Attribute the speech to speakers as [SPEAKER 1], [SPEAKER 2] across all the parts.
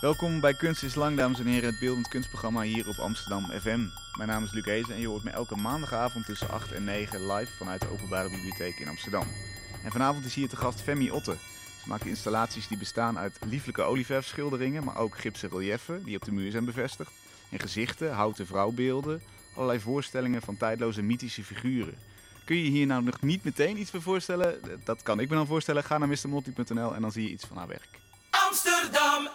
[SPEAKER 1] Welkom bij Kunst is Lang, dames en heren, het beeldend kunstprogramma hier op Amsterdam FM. Mijn naam is Luc Hezen en je hoort me elke maandagavond tussen 8 en 9 live vanuit de Openbare Bibliotheek in Amsterdam. En vanavond is hier te gast Femi Otte. Ze maakt installaties die bestaan uit lieflijke olieverfschilderingen, maar ook gipsen relieven die op de muur zijn bevestigd. En gezichten, houten vrouwbeelden, allerlei voorstellingen van tijdloze mythische figuren. Kun je hier nou nog niet meteen iets voor voorstellen? Dat kan ik me dan voorstellen. Ga naar mrmonty.nl en dan zie je iets van haar werk.
[SPEAKER 2] Amsterdam.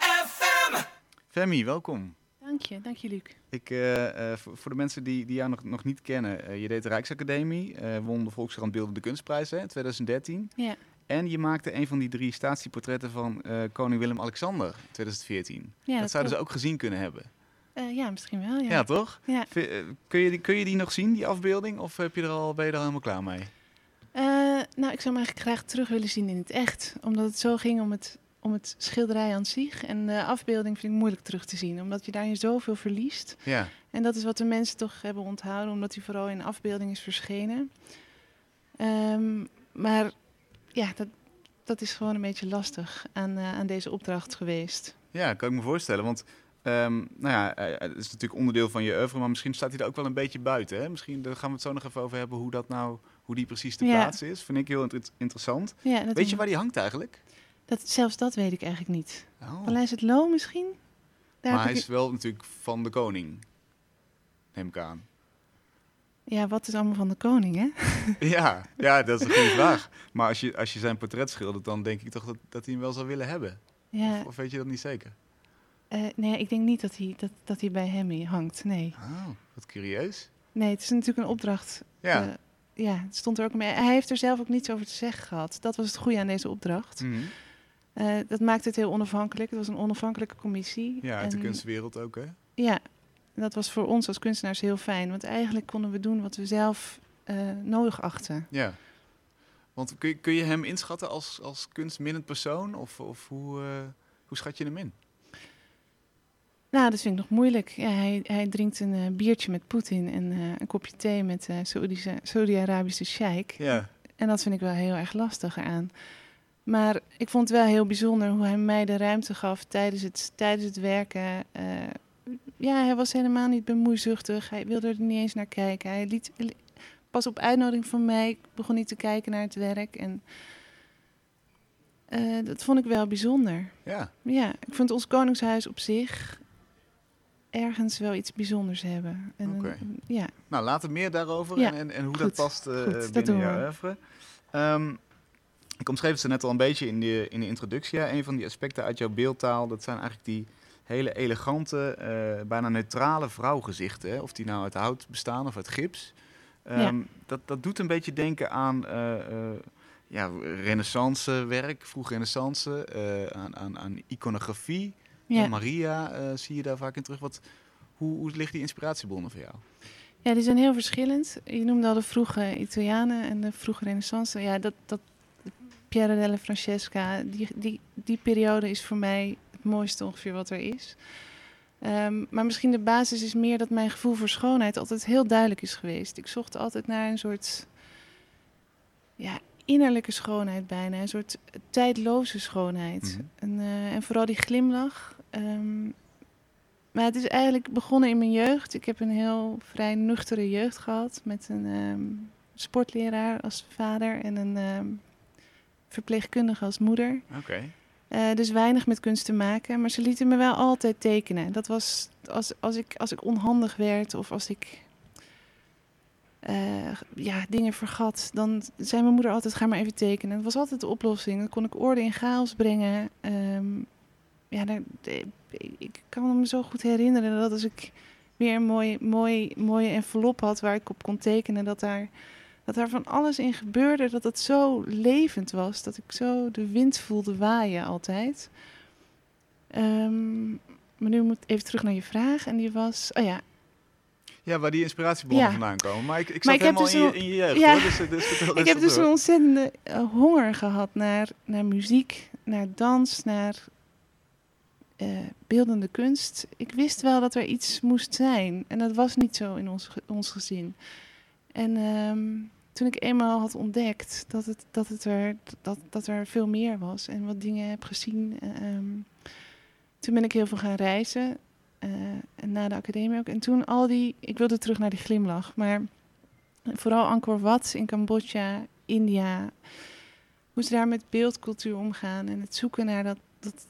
[SPEAKER 1] Femi, welkom.
[SPEAKER 3] Dank je, dank je Luc.
[SPEAKER 1] Ik, eh, eh, voor, voor de mensen die, die jou nog, nog niet kennen, eh, je deed de Rijksacademie, won de Volkskrant Beeldende Kunstprijs hè, in 2013.
[SPEAKER 3] Ja.
[SPEAKER 1] En je maakte een van die drie statieportretten van koning Willem-Alexander in 2014.
[SPEAKER 3] Ja,
[SPEAKER 1] dat,
[SPEAKER 3] dat
[SPEAKER 1] zouden ze ook gezien kunnen hebben.
[SPEAKER 3] Ja, misschien wel. Ja.
[SPEAKER 1] Ja, toch?
[SPEAKER 3] Ja.
[SPEAKER 1] Kun, je die, kun je die nog zien, die afbeelding? Of heb je er al, ben je er al helemaal klaar mee?
[SPEAKER 3] Nou, ik zou hem eigenlijk graag terug willen zien in het echt. Omdat het zo ging om het, om het schilderij aan zich. En de afbeelding vind ik moeilijk terug te zien. Omdat je daarin zoveel verliest.
[SPEAKER 1] Ja,
[SPEAKER 3] En dat is wat de mensen toch hebben onthouden. Omdat hij vooral in afbeelding is verschenen. Ehm, maar ja, dat, dat is gewoon een beetje lastig aan, eh, aan deze opdracht geweest.
[SPEAKER 1] ja kan ik me voorstellen. Want ehm, nou ja, eh, het is natuurlijk onderdeel van je oeuvre, maar misschien staat hij er ook wel een beetje buiten. Hè? Misschien daar gaan we het zo nog even over hebben hoe dat nou, hoe die precies te
[SPEAKER 3] Ja.
[SPEAKER 1] plaatsen is. Vind ik heel inter- interessant.
[SPEAKER 3] Ja,
[SPEAKER 1] Weet je waar die hangt eigenlijk?
[SPEAKER 3] Dat, zelfs dat weet ik eigenlijk niet.
[SPEAKER 1] Oh.
[SPEAKER 3] Paleis het Loo misschien? Daar
[SPEAKER 1] Maar hij is wel natuurlijk van de koning. Neem ik aan.
[SPEAKER 3] Ja, wat is allemaal van de koning, hè?
[SPEAKER 1] ja, ja, dat is een goede vraag. Maar als je, als je zijn portret schildert, dan denk ik toch dat, dat hij hem wel zou willen hebben.
[SPEAKER 3] Ja,
[SPEAKER 1] Of, of weet je dat niet zeker?
[SPEAKER 3] eh, nee, ik denk niet dat hij, dat, dat hij bij hem hangt. Nee.
[SPEAKER 1] Oh, wat curieus.
[SPEAKER 3] nee, het is natuurlijk een opdracht.
[SPEAKER 1] Ja.
[SPEAKER 3] Eh, ja, het stond er ook mee. Hij heeft er zelf ook niets over te zeggen gehad. Dat was het goede aan deze opdracht.
[SPEAKER 1] Mhm.
[SPEAKER 3] Eh, dat maakte het heel onafhankelijk. Het was een onafhankelijke commissie.
[SPEAKER 1] Ja, uit de kunstwereld ook, hè?
[SPEAKER 3] Ja, dat was voor ons als kunstenaars heel fijn. Want eigenlijk konden we doen wat we zelf eh, nodig achten.
[SPEAKER 1] Ja. Want kun je, kun je hem inschatten als, als kunstminnend persoon? Of, of hoe, eh, hoe schat je hem in?
[SPEAKER 3] Nou, dat vind ik nog moeilijk. Ja, hij, hij drinkt een biertje met Poetin en een kopje thee met Saoedische- Saudi-Arabische sheik.
[SPEAKER 1] Ja.
[SPEAKER 3] En dat vind ik wel heel erg lastig aan. Maar ik vond het wel heel bijzonder hoe hij mij de ruimte gaf tijdens het, tijdens het werken. Eh, ja, hij was helemaal niet bemoeizuchtig. Hij wilde er niet eens naar kijken. Hij liet, pas op uitnodiging van mij begon hij te kijken naar het werk. En eh, dat vond ik wel bijzonder.
[SPEAKER 1] Ja.
[SPEAKER 3] Ja, ik vond ons koningshuis op zich ergens wel iets bijzonders hebben. En,
[SPEAKER 1] Oké.
[SPEAKER 3] een- ja.
[SPEAKER 1] Nou, later meer daarover
[SPEAKER 3] Ja,
[SPEAKER 1] en, en, en hoe dat past eh,
[SPEAKER 3] goed, dat
[SPEAKER 1] binnen
[SPEAKER 3] doen
[SPEAKER 1] jouw oeuvre. Ik omschreef het net al een beetje in de, in de introductie. Ja, een van die aspecten uit jouw beeldtaal, dat zijn eigenlijk die hele elegante, eh, bijna neutrale vrouwgezichten. Hè? Of die nou uit hout bestaan of uit gips. Ehm, dat, dat doet een beetje denken aan eh, eh, ja, renaissance werk, vroeg renaissance, aan, aan, aan iconografie.
[SPEAKER 3] Ja.
[SPEAKER 1] Maria zie je daar vaak in terug. Wat, hoe, hoe liggen die inspiratiebronnen voor jou?
[SPEAKER 3] Ja, die zijn heel verschillend. Je noemde al de vroege Italianen en de vroege Renaissance. Ja, dat, dat Piero della Francesca, die, die, die periode is voor mij het mooiste ongeveer wat er is. Ehm, maar misschien de basis is meer dat mijn gevoel voor schoonheid altijd heel duidelijk is geweest. Ik zocht altijd naar een soort ja, innerlijke schoonheid bijna, een soort tijdloze schoonheid.
[SPEAKER 1] Mhm.
[SPEAKER 3] En, eh, en vooral die glimlach. ehm, maar het is eigenlijk begonnen in mijn jeugd. Ik heb een heel vrij nuchtere jeugd gehad met een ehm, sportleraar als vader en een verpleegkundige als moeder.
[SPEAKER 1] Oké.
[SPEAKER 3] Eh, dus weinig met kunst te maken, maar ze lieten me wel altijd tekenen. Dat was als, als, ik, als ik onhandig werd of als ik eh, ja, dingen vergat, dan zei mijn moeder altijd: ga maar even tekenen. Dat was altijd de oplossing. Dan kon ik orde in chaos brengen. Ehm, ja, daar, ik kan me zo goed herinneren dat als ik weer een mooi, mooi, mooie envelop had waar ik op kon tekenen, dat daar, dat daar van alles in gebeurde. Dat het zo levend was, dat ik zo de wind voelde waaien altijd. Ehm, maar nu moet ik even terug naar je vraag. En die was, oh ja,
[SPEAKER 1] Ja, waar die inspiratiebronnen
[SPEAKER 3] Ja.
[SPEAKER 1] vandaan komen. Maar ik, ik
[SPEAKER 3] Maar
[SPEAKER 1] zat
[SPEAKER 3] ik heb
[SPEAKER 1] helemaal
[SPEAKER 3] dus
[SPEAKER 1] in, je, in je jeugd,
[SPEAKER 3] ja.
[SPEAKER 1] hoor. Dus, dus
[SPEAKER 3] ik heb dus
[SPEAKER 1] door.
[SPEAKER 3] een ontzettende eh, honger gehad naar, naar muziek, naar dans, naar eh, beeldende kunst. Ik wist wel dat er iets moest zijn. En dat was niet zo in ons, ons gezin. En ehm, toen ik eenmaal had ontdekt dat, het, dat, het er, dat, dat er veel meer was en wat dingen heb gezien, eh, ehm, toen ben ik heel veel gaan reizen. eh, en na de academie ook. En toen al die... Ik wilde terug naar die glimlach. Maar vooral Angkor Wat in Cambodja, India. Hoe ze daar met beeldcultuur omgaan. En het zoeken naar dat... Dat,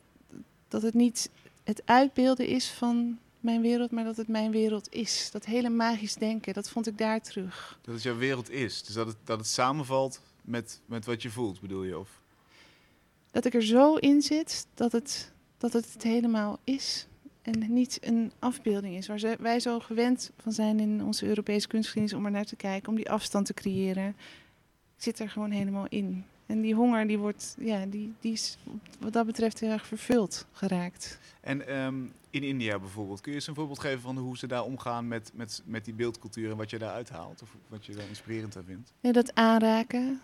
[SPEAKER 3] dat het niet het uitbeelden is van mijn wereld, maar dat het mijn wereld is. Dat hele magisch denken, dat vond ik daar terug.
[SPEAKER 1] Dat het jouw wereld is. Dus dat het, dat het samenvalt met, met wat je voelt, bedoel je? Of?
[SPEAKER 3] Dat ik er zo in zit dat het, dat het het helemaal is. En niet een afbeelding is. Waar ze, wij zo gewend van zijn in onze Europese kunstgeschiedenis om er naar te kijken, om die afstand te creëren. Ik zit er gewoon helemaal in. En die honger, die wordt, ja, die, die is wat dat betreft heel erg vervuld geraakt.
[SPEAKER 1] En ehm, in India bijvoorbeeld, kun je eens een voorbeeld geven van hoe ze daar omgaan met, met, met die beeldcultuur en wat je daar uithaalt? Of wat je daar inspirerend aan vindt?
[SPEAKER 3] Ja, dat aanraken.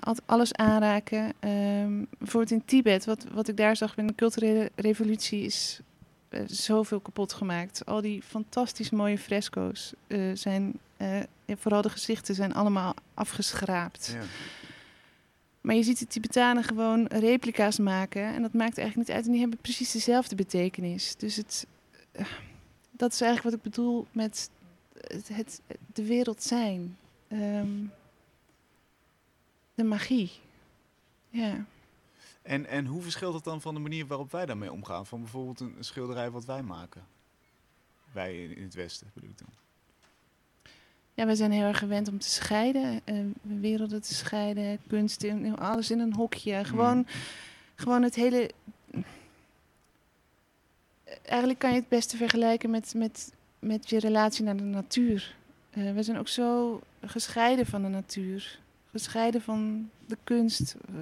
[SPEAKER 3] al- alles aanraken. Ehm, bijvoorbeeld in Tibet, wat, wat ik daar zag met de culturele revolutie, is eh, zoveel kapot gemaakt. Al die fantastisch mooie fresco's eh, zijn, vooral de gezichten, zijn allemaal afgeschraapt.
[SPEAKER 1] Ja.
[SPEAKER 3] Maar je ziet de Tibetanen gewoon replica's maken. En dat maakt eigenlijk niet uit. En die hebben precies dezelfde betekenis. Dus het, eh, dat is eigenlijk wat ik bedoel met het, het, de wereld zijn. Ehm, de magie. Ja.
[SPEAKER 1] En, en hoe verschilt dat dan van de manier waarop wij daarmee omgaan? Van bijvoorbeeld een, schilderij wat wij maken? Wij in het Westen, bedoel ik dan.
[SPEAKER 3] Ja, we zijn heel erg gewend om te scheiden. eh, werelden te scheiden. Kunst, in, alles in een hokje. Gewoon, gewoon het hele... Eigenlijk kan je het beste vergelijken met, met, met je relatie naar de natuur. Eh, we zijn ook zo gescheiden van de natuur. Gescheiden van de kunst. Eh,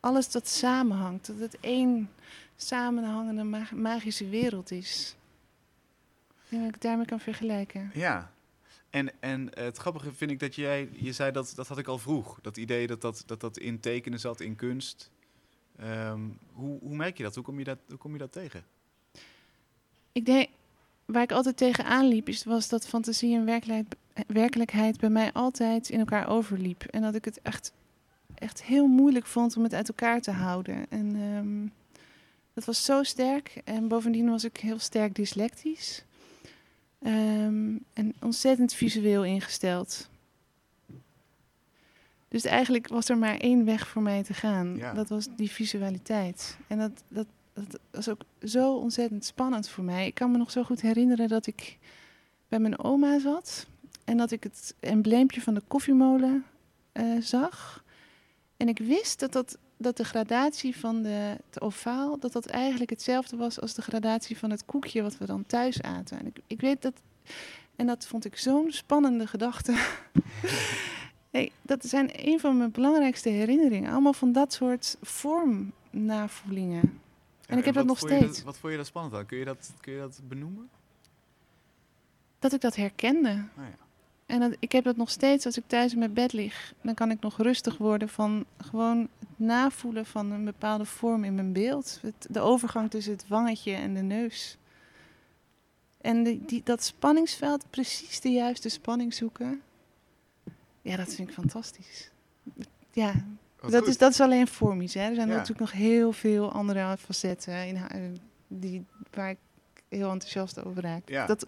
[SPEAKER 3] alles dat samenhangt. Dat het één samenhangende ma- magische wereld is. Ik dat daarmee kan vergelijken.
[SPEAKER 1] Ja. En, en het grappige vind ik dat jij, je zei dat, dat had ik al vroeg. Dat idee dat dat, dat, dat in tekenen zat, in kunst. Ehm, hoe, hoe merk je dat? Hoe kom je dat, hoe kom je dat tegen?
[SPEAKER 3] Ik denk, waar ik altijd tegenaan liep, is, was dat fantasie en werkelijkheid, werkelijkheid bij mij altijd in elkaar overliep. En dat ik het echt, echt heel moeilijk vond om het uit elkaar te houden. En ehm, dat was zo sterk. En bovendien was ik heel sterk dyslectisch. Ehm, en ontzettend visueel ingesteld. Dus eigenlijk was er maar één weg voor mij te gaan.
[SPEAKER 1] Ja.
[SPEAKER 3] Dat was die visualiteit. En dat, dat, dat was ook zo ontzettend spannend voor mij. Ik kan me nog zo goed herinneren dat ik bij mijn oma zat. En dat ik het embleempje van de koffiemolen eh, zag. En ik wist dat, dat, dat de gradatie van de, het ovaal... dat dat eigenlijk hetzelfde was als de gradatie van het koekje... wat we dan thuis aten. En ik, ik weet dat... En dat vond ik zo'n spannende gedachte. dat zijn een van mijn belangrijkste herinneringen. Allemaal van dat soort vormnavoelingen. En ik heb dat nog steeds.
[SPEAKER 1] wat vond je daar spannend aan? Kun je dat, kun je dat benoemen?
[SPEAKER 3] Dat ik dat herkende.
[SPEAKER 1] Nou ja.
[SPEAKER 3] En dat, ik heb dat nog steeds als ik thuis in mijn bed lig. Dan kan ik nog rustig worden van gewoon het navoelen van een bepaalde vorm in mijn beeld. Het, de overgang tussen het wangetje en de neus. En die, die, dat spanningsveld, precies de juiste spanning zoeken. Ja, dat vind ik fantastisch. Ja,
[SPEAKER 1] Wat
[SPEAKER 3] dat
[SPEAKER 1] goed.
[SPEAKER 3] is, dat is alleen vormisch. Hè. Er zijn
[SPEAKER 1] Ja.
[SPEAKER 3] natuurlijk nog heel veel andere facetten in, die, waar ik heel enthousiast over raak.
[SPEAKER 1] Ja.
[SPEAKER 3] Dat,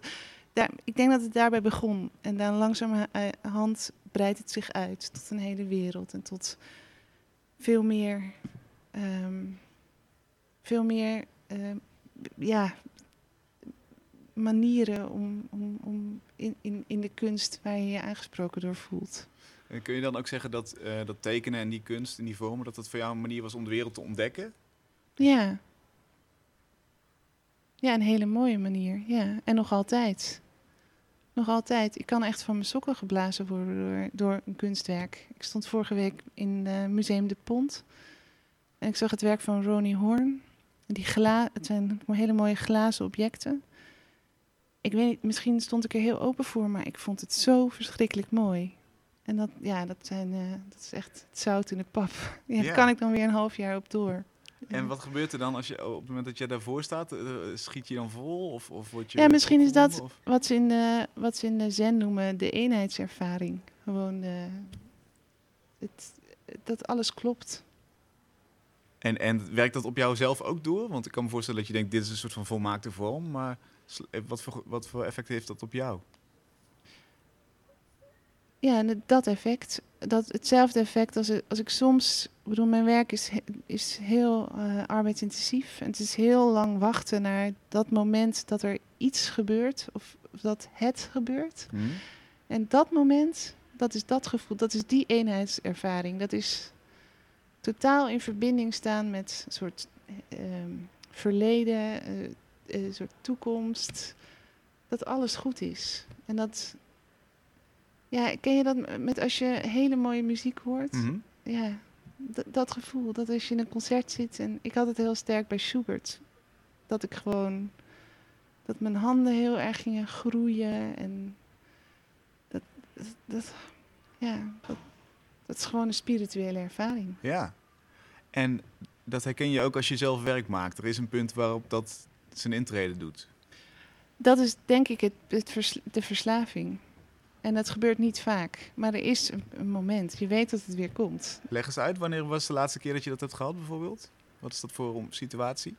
[SPEAKER 3] daar, ik denk dat het daarbij begon. En dan langzamerhand breidt het zich uit tot een hele wereld. En tot veel meer, ehm, veel meer ehm, ja, manieren om, om, om in, in, in de kunst waar je je aangesproken door voelt.
[SPEAKER 1] En kun je dan ook zeggen dat, eh, dat tekenen en die kunst en die vormen... dat dat voor jou een manier was om de wereld te ontdekken?
[SPEAKER 3] Ja. Ja, een hele mooie manier. Ja, en nog altijd. Nog altijd. Ik kan echt van mijn sokken geblazen worden door, door een kunstwerk. Ik stond vorige week in eh, Museum de Pont. En ik zag het werk van Ronnie Horn. Die gla het zijn hele mooie glazen objecten. Ik weet niet, misschien stond ik er heel open voor, maar ik vond het zo verschrikkelijk mooi. En dat, ja, dat, zijn, eh, dat is echt het zout in de pap. Ja, daar kan ik dan weer een half jaar op door.
[SPEAKER 1] En wat gebeurt er dan als je op het moment dat je daarvoor staat? eh, schiet je dan vol? Of, of word je
[SPEAKER 3] Ja, misschien is dat
[SPEAKER 1] of-
[SPEAKER 3] wat ze, in de, wat ze in de zen noemen de eenheidservaring. Gewoon de, het, dat alles klopt.
[SPEAKER 1] En, en werkt dat op jou zelf ook door? Want ik kan me voorstellen dat je denkt, dit is een soort van volmaakte vorm. Maar eh, wat voor, wat voor effect heeft dat op jou?
[SPEAKER 3] Ja, en dat effect, dat, hetzelfde effect als, als ik soms, ik bedoel, mijn werk is, is heel eh, arbeidsintensief. En het is heel lang wachten naar dat moment dat er iets gebeurt, of, of dat het gebeurt.
[SPEAKER 1] Hm?
[SPEAKER 3] En dat moment, dat is dat gevoel, dat is die eenheidservaring. Dat is totaal in verbinding staan met een soort ehm, verleden, eh, een soort toekomst. Dat alles goed is. En dat, ja, ken je dat met als je hele mooie muziek hoort?
[SPEAKER 1] Mhm.
[SPEAKER 3] Ja, dat gevoel. Dat als je in een concert zit. En ik had het heel sterk bij Schubert. Dat ik gewoon. Dat mijn handen heel erg gingen groeien. En dat. dat, dat- ja, dat, dat is gewoon een spirituele ervaring.
[SPEAKER 1] Ja. En dat herken je ook als je zelf werk maakt. Er is een punt waarop dat zijn intrede doet.
[SPEAKER 3] Dat is denk ik het, het vers- de verslaving. En dat gebeurt niet vaak. Maar er is een, een moment. Je weet dat het weer komt.
[SPEAKER 1] Leg eens uit, wanneer was de laatste keer dat je dat hebt gehad bijvoorbeeld? Wat is dat voor een situatie?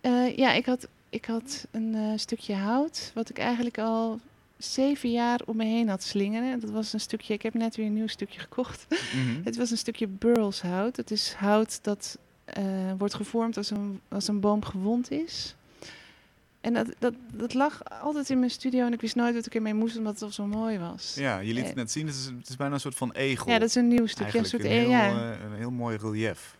[SPEAKER 3] Eh, ja, ik had, ik had een eh, stukje hout, wat ik eigenlijk al zeven jaar om me heen had slingeren. Dat was een stukje, ik heb net weer een nieuw stukje gekocht.
[SPEAKER 1] Mhm.
[SPEAKER 3] Het was een stukje burlshout. Het is hout dat eh, wordt gevormd als een, als een boom gewond is. En dat, dat, dat lag altijd in mijn studio en ik wist nooit wat ik ermee moest, omdat het al zo mooi was.
[SPEAKER 1] Ja, je liet het
[SPEAKER 3] Eh.
[SPEAKER 1] net zien. Het is, het is bijna een soort van egel.
[SPEAKER 3] Ja, dat is een nieuw stukje. Een soort,
[SPEAKER 1] een,
[SPEAKER 3] e-
[SPEAKER 1] heel,
[SPEAKER 3] ja.
[SPEAKER 1] eh, een heel mooi relief.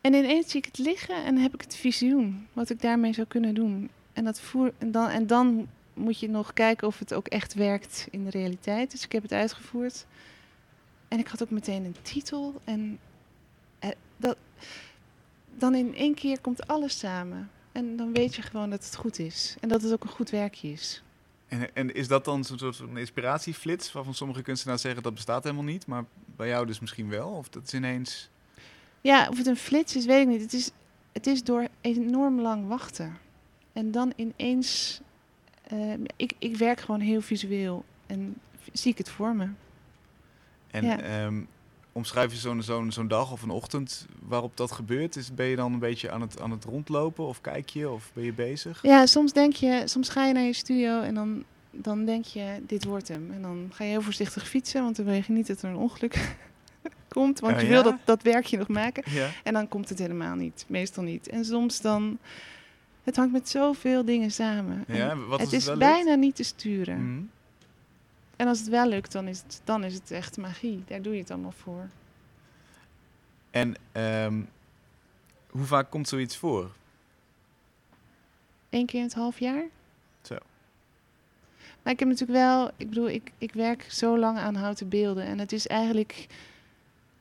[SPEAKER 3] En ineens zie ik het liggen en heb ik het visioen, wat ik daarmee zou kunnen doen. En, dat voer, en, dan, en dan moet je nog kijken of het ook echt werkt in de realiteit. Dus ik heb het uitgevoerd. En ik had ook meteen een titel. En eh, dat, dan in één keer komt alles samen. En dan weet je gewoon dat het goed is. En dat het ook een goed werkje is.
[SPEAKER 1] En, en is dat dan zo'n soort van inspiratieflits waarvan sommige kunstenaars zeggen dat bestaat helemaal niet, maar bij jou dus misschien wel? Of dat is ineens.
[SPEAKER 3] Ja, of het een flits is, weet ik niet. Het is, het is door enorm lang wachten. En dan ineens... eh, ik, ik werk gewoon heel visueel. En zie ik het voor me.
[SPEAKER 1] En
[SPEAKER 3] Ja.
[SPEAKER 1] ehm, omschrijf je zo'n zo'n zo'n dag of een ochtend waarop dat gebeurt? Is, ben je dan een beetje aan het, aan het rondlopen of kijk je of ben je bezig?
[SPEAKER 3] Ja, soms denk je... Soms ga je naar je studio en dan, dan denk je... Dit wordt hem. En dan ga je heel voorzichtig fietsen. Want dan wil je niet dat er een ongeluk komt. Want
[SPEAKER 1] Oh,
[SPEAKER 3] je
[SPEAKER 1] ja?
[SPEAKER 3] wil dat, dat werkje nog maken.
[SPEAKER 1] Ja.
[SPEAKER 3] En dan komt het helemaal niet. Meestal niet. En soms dan... Het hangt met zoveel dingen samen. En
[SPEAKER 1] Ja, wat
[SPEAKER 3] het
[SPEAKER 1] het
[SPEAKER 3] is bijna niet te sturen.
[SPEAKER 1] Mhm.
[SPEAKER 3] En als het wel lukt, dan is het, dan is het echt magie. Daar doe je het allemaal voor.
[SPEAKER 1] En ehm, hoe vaak komt zoiets voor?
[SPEAKER 3] Eén keer in het half jaar.
[SPEAKER 1] Zo.
[SPEAKER 3] Maar ik heb natuurlijk wel... Ik bedoel, ik, ik werk zo lang aan houten beelden. En het is eigenlijk...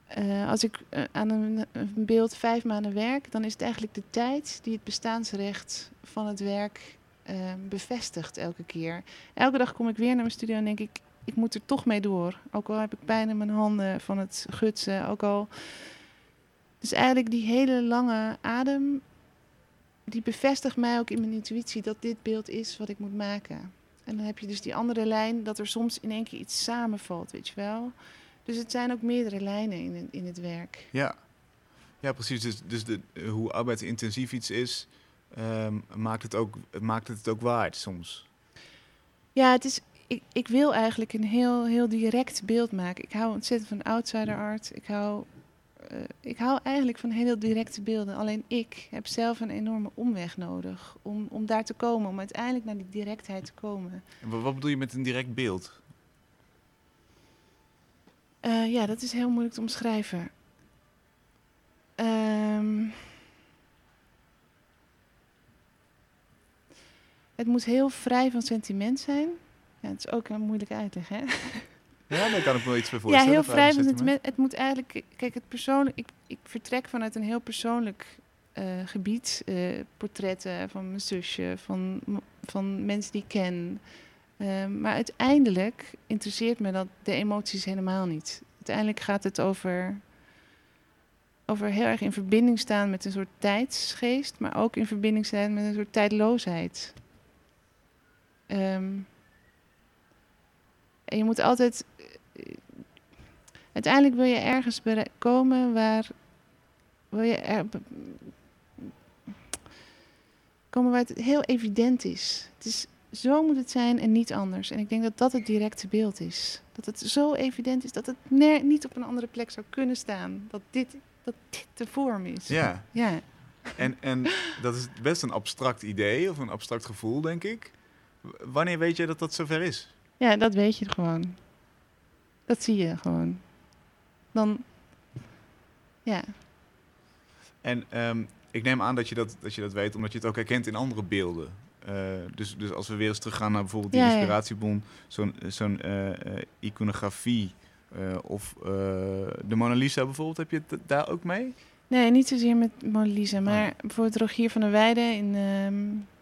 [SPEAKER 3] eh, als ik eh, aan een, een beeld vijf maanden werk... dan is het eigenlijk de tijd die het bestaansrecht van het werk eh, bevestigt elke keer. Elke dag kom ik weer naar mijn studio en denk ik... Ik moet er toch mee door. Ook al heb ik pijn in mijn handen van het gutsen. Ook al... Dus eigenlijk die hele lange adem die bevestigt mij ook in mijn intuïtie dat dit beeld is wat ik moet maken. En dan heb je dus die andere lijn dat er soms in één keer iets samenvalt, weet je wel. Dus het zijn ook meerdere lijnen in in het werk.
[SPEAKER 1] Ja, ja precies. Dus, dus de, hoe arbeidsintensief iets is, ehm, maakt, het ook, maakt het het ook waard soms.
[SPEAKER 3] Ja, het is, ik, ik wil eigenlijk een heel, heel direct beeld maken. Ik hou ontzettend van outsider art. Ik hou, eh, ik hou eigenlijk van heel directe beelden. Alleen ik heb zelf een enorme omweg nodig om, om daar te komen. Om uiteindelijk naar die directheid te komen.
[SPEAKER 1] En wa- wat bedoel je met een direct beeld?
[SPEAKER 3] Eh, ja, dat is heel moeilijk te omschrijven. Ehm, het moet heel vrij van sentiment zijn. Ja, het is ook een moeilijke uitleg, hè?
[SPEAKER 1] Ja, daar kan ik me wel iets
[SPEAKER 3] Ja,
[SPEAKER 1] voorstellen.
[SPEAKER 3] heel
[SPEAKER 1] vrij
[SPEAKER 3] van
[SPEAKER 1] sentiment.
[SPEAKER 3] sentiment. Het moet eigenlijk... Kijk, het persoonlijk... Ik, ik vertrek vanuit een heel persoonlijk eh, gebied. eh, portretten van mijn zusje, van, van mensen die ik ken. Ehm, maar uiteindelijk interesseert me dat de emoties helemaal niet. Uiteindelijk gaat het over, over heel erg in verbinding staan met een soort tijdsgeest, maar ook in verbinding staan met een soort tijdloosheid. Ehm, en je moet altijd. Uiteindelijk wil je ergens komen waar, wil je er, komen waar het heel evident is. Het is zo moet het zijn en niet anders. En ik denk dat dat het directe beeld is. Dat het zo evident is dat het niet op een andere plek zou kunnen staan. Dat dit, dat dit de vorm is.
[SPEAKER 1] Ja,
[SPEAKER 3] Ja.
[SPEAKER 1] en, en dat is best een abstract idee of een abstract gevoel, denk ik. Wanneer weet je dat dat zover is?
[SPEAKER 3] Ja, dat weet je gewoon. Dat zie je gewoon. Dan, ja.
[SPEAKER 1] En ehm, ik neem aan dat je dat, dat je dat weet, omdat je het ook herkent in andere beelden. Eh, dus, dus als we weer eens teruggaan naar bijvoorbeeld die
[SPEAKER 3] Ja,
[SPEAKER 1] inspiratiebron, zo'n zo'n eh, eh, iconografie of de Mona Lisa bijvoorbeeld, heb je het daar ook mee?
[SPEAKER 3] Nee, niet zozeer met Mona Lisa,
[SPEAKER 1] Oh.
[SPEAKER 3] maar bijvoorbeeld Rogier van der Weijden in ehm,